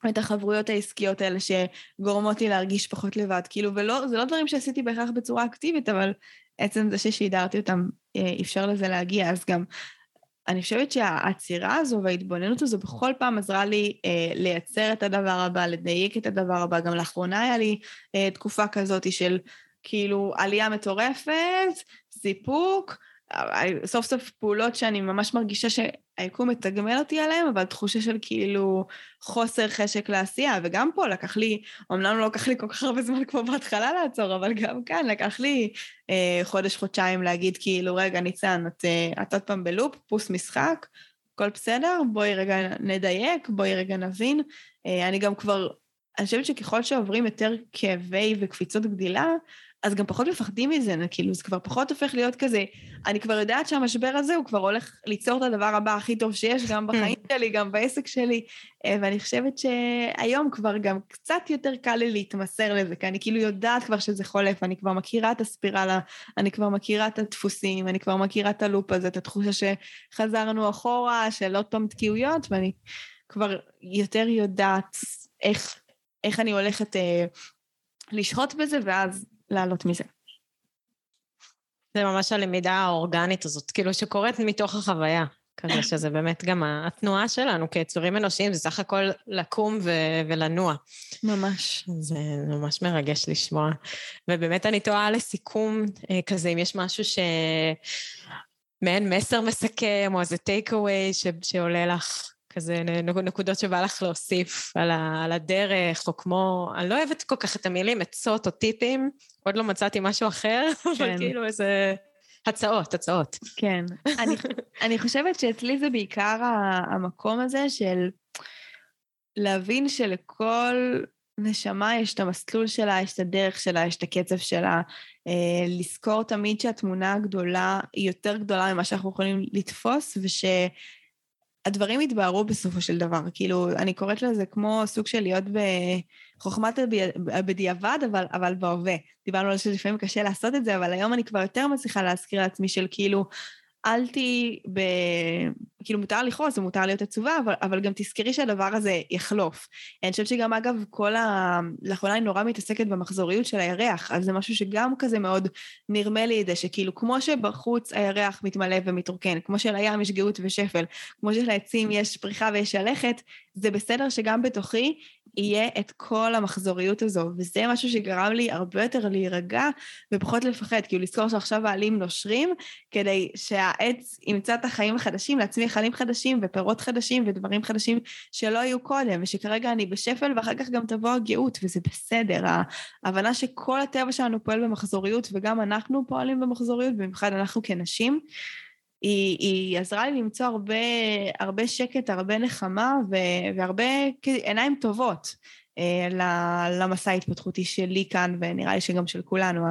את החברויות העסקיות האלה שגורמות לי להרגיש פחות לבד, כאילו, ולא, זה לא דברים שעשיתי בהכרח בצורה אקטיבית, אבל עצם זה ששידרתי אותם אה, אפשר לזה להגיע, אז גם אני חושבת שהעצירה הזו וההתבוננות הזו בכל פעם עזרה לי אה, לייצר את הדבר הבא, לדייק את הדבר הבא. גם לאחרונה היה לי אה, תקופה כזאת של כאילו עלייה מטורפת, סיפוק, סוף סוף פעולות שאני ממש מרגישה שהיקום מתגמל אותי עליהן, אבל תחושה של כאילו חוסר חשק לעשייה, וגם פה לקח לי, אמנם לא לקח לי כל כך הרבה זמן כמו בהתחלה לעצור, אבל גם כאן לקח לי אה, חודש-חודשיים להגיד כאילו, רגע, ניצן, את, אה, את עוד פעם בלופ, פוס משחק, הכל בסדר, בואי רגע נדייק, בואי רגע נבין. אה, אני גם כבר, אני חושבת שככל שעוברים יותר כאבי וקפיצות גדילה, אז גם פחות מפחדים מזה, כאילו זה כבר פחות הופך להיות כזה, אני כבר יודעת שהמשבר הזה הוא כבר הולך ליצור את הדבר הבא הכי טוב שיש, גם בחיים שלי, גם בעסק שלי, אה, ואני חושבת שהיום כבר גם קצת יותר קל לי להתמסר לזה, כי אני כאילו יודעת כבר שזה חולף, אני כבר מכירה את הספירלה, אני כבר מכירה את הדפוסים, אני כבר מכירה את הלופ הזה, את התחושה שחזרנו אחורה, של עוד פעם תקיעויות, ואני כבר יותר יודעת איך, איך אני הולכת אה, לשהות בזה, ואז לעלות מזה. זה ממש הלמידה האורגנית הזאת, כאילו שקורית מתוך החוויה, כזה שזה באמת גם התנועה שלנו כיצורים אנושיים, זה סך הכל לקום ו- ולנוע. ממש. זה ממש מרגש לשמוע. ובאמת אני תוהה לסיכום אה, כזה, אם יש משהו ש... מעין מסר מסכם, או איזה טייק אווי שעולה לך כזה נקודות שבא לך להוסיף על, ה, על הדרך, או כמו, אני לא אוהבת כל כך את המילים עצות או טיפים, עוד לא מצאתי משהו אחר, כן. אבל כאילו איזה הצעות, הצעות. כן. אני, אני חושבת שאצלי זה בעיקר המקום הזה של להבין שלכל נשמה יש את המסלול שלה, יש את הדרך שלה, יש את הקצב שלה. אה, לזכור תמיד שהתמונה הגדולה היא יותר גדולה ממה שאנחנו יכולים לתפוס, וש... הדברים יתבהרו בסופו של דבר. כאילו, אני קוראת לזה כמו סוג של להיות בחוכמת בדיעבד, אבל, אבל בהווה. דיברנו על זה שלפעמים קשה לעשות את זה, אבל היום אני כבר יותר מצליחה להזכיר לעצמי של כאילו, אל תהיי ב... כאילו, מותר לכעוס ומותר להיות עצובה, אבל, אבל גם תזכרי שהדבר הזה יחלוף. אני חושבת שגם, אגב, כל ה... לאחרונה אני נורא מתעסקת במחזוריות של הירח, אז זה משהו שגם כזה מאוד נרמה לי את זה, שכאילו, כמו שבחוץ הירח מתמלא ומתרוקן, כמו שלים יש גאות ושפל, כמו שלעצים יש פריחה ויש שלכת, זה בסדר שגם בתוכי יהיה את כל המחזוריות הזו, וזה משהו שגרם לי הרבה יותר להירגע ופחות לפחד, כאילו לזכור שעכשיו העלים נושרים, כדי שהעץ ימצא את החיים החדשים, להצמיח חיים חדשים ופירות חדשים ודברים חדשים שלא היו קודם, ושכרגע אני בשפל ואחר כך גם תבוא הגאות, וזה בסדר. ההבנה שכל הטבע שלנו פועל במחזוריות, וגם אנחנו פועלים במחזוריות, במיוחד אנחנו כנשים, היא, היא עזרה לי למצוא הרבה, הרבה שקט, הרבה נחמה והרבה עיניים טובות אה, למסע ההתפתחותי שלי כאן, ונראה לי שגם של כולנו.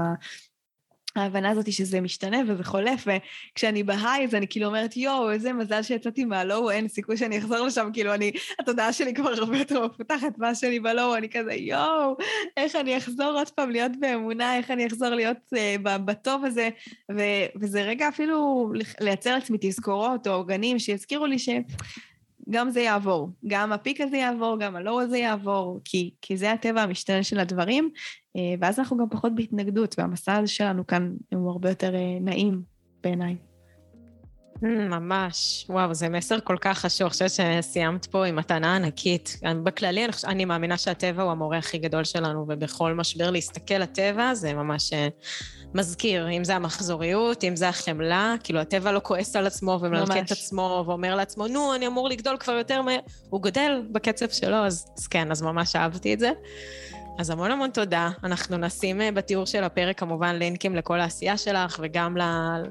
ההבנה הזאת שזה משתנה וזה חולף, וכשאני בהיי אז אני כאילו אומרת, יואו, איזה מזל שיצאתי מהלואו, אין סיכוי שאני אחזור לשם, כאילו אני, התודעה שלי כבר הרבה יותר מפותחת מה שלי בלואו, אני כזה, יואו, איך אני אחזור עוד פעם להיות באמונה, איך אני אחזור להיות uh, בטוב הזה, ו- וזה רגע אפילו לייצר לעצמי תזכורות או עוגנים שיזכירו לי ש... גם זה יעבור, גם הפיק הזה יעבור, גם הלואו הזה יעבור, כי, כי זה הטבע המשתנה של הדברים, אה, ואז אנחנו גם פחות בהתנגדות, והמסע הזה שלנו כאן הוא הרבה יותר אה, נעים בעיניי. ממש, וואו, זה מסר כל כך חשוב. אני חושבת שסיימת פה עם מתנה ענקית. בכללי, אני, אני מאמינה שהטבע הוא המורה הכי גדול שלנו, ובכל משבר להסתכל לטבע זה ממש אה, מזכיר, אם זה המחזוריות, אם זה החמלה, כאילו הטבע לא כועס על עצמו ומלקט את עצמו ואומר לעצמו, נו, אני אמור לגדול כבר יותר מהר, הוא גדל בקצב שלו, אז, אז כן, אז ממש אהבתי את זה. אז המון המון תודה. אנחנו נשים אה, בתיאור של הפרק כמובן לינקים לכל העשייה שלך וגם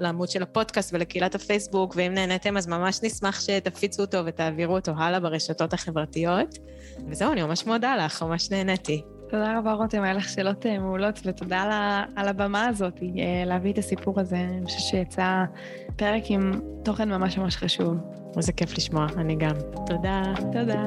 לעמוד של הפודקאסט ולקהילת הפייסבוק, ואם נהניתם אז ממש נשמח שתפיצו אותו ותעבירו אותו הלאה ברשתות החברתיות. וזהו, אני ממש מודה לך, ממש נהניתי. תודה רבה, רותם, היה לך שאלות אה, מעולות, ותודה על, על הבמה הזאת, אה, להביא את הסיפור הזה. אני חושבת שיצא פרק עם תוכן ממש ממש חשוב. איזה כיף לשמוע, אני גם. תודה. תודה.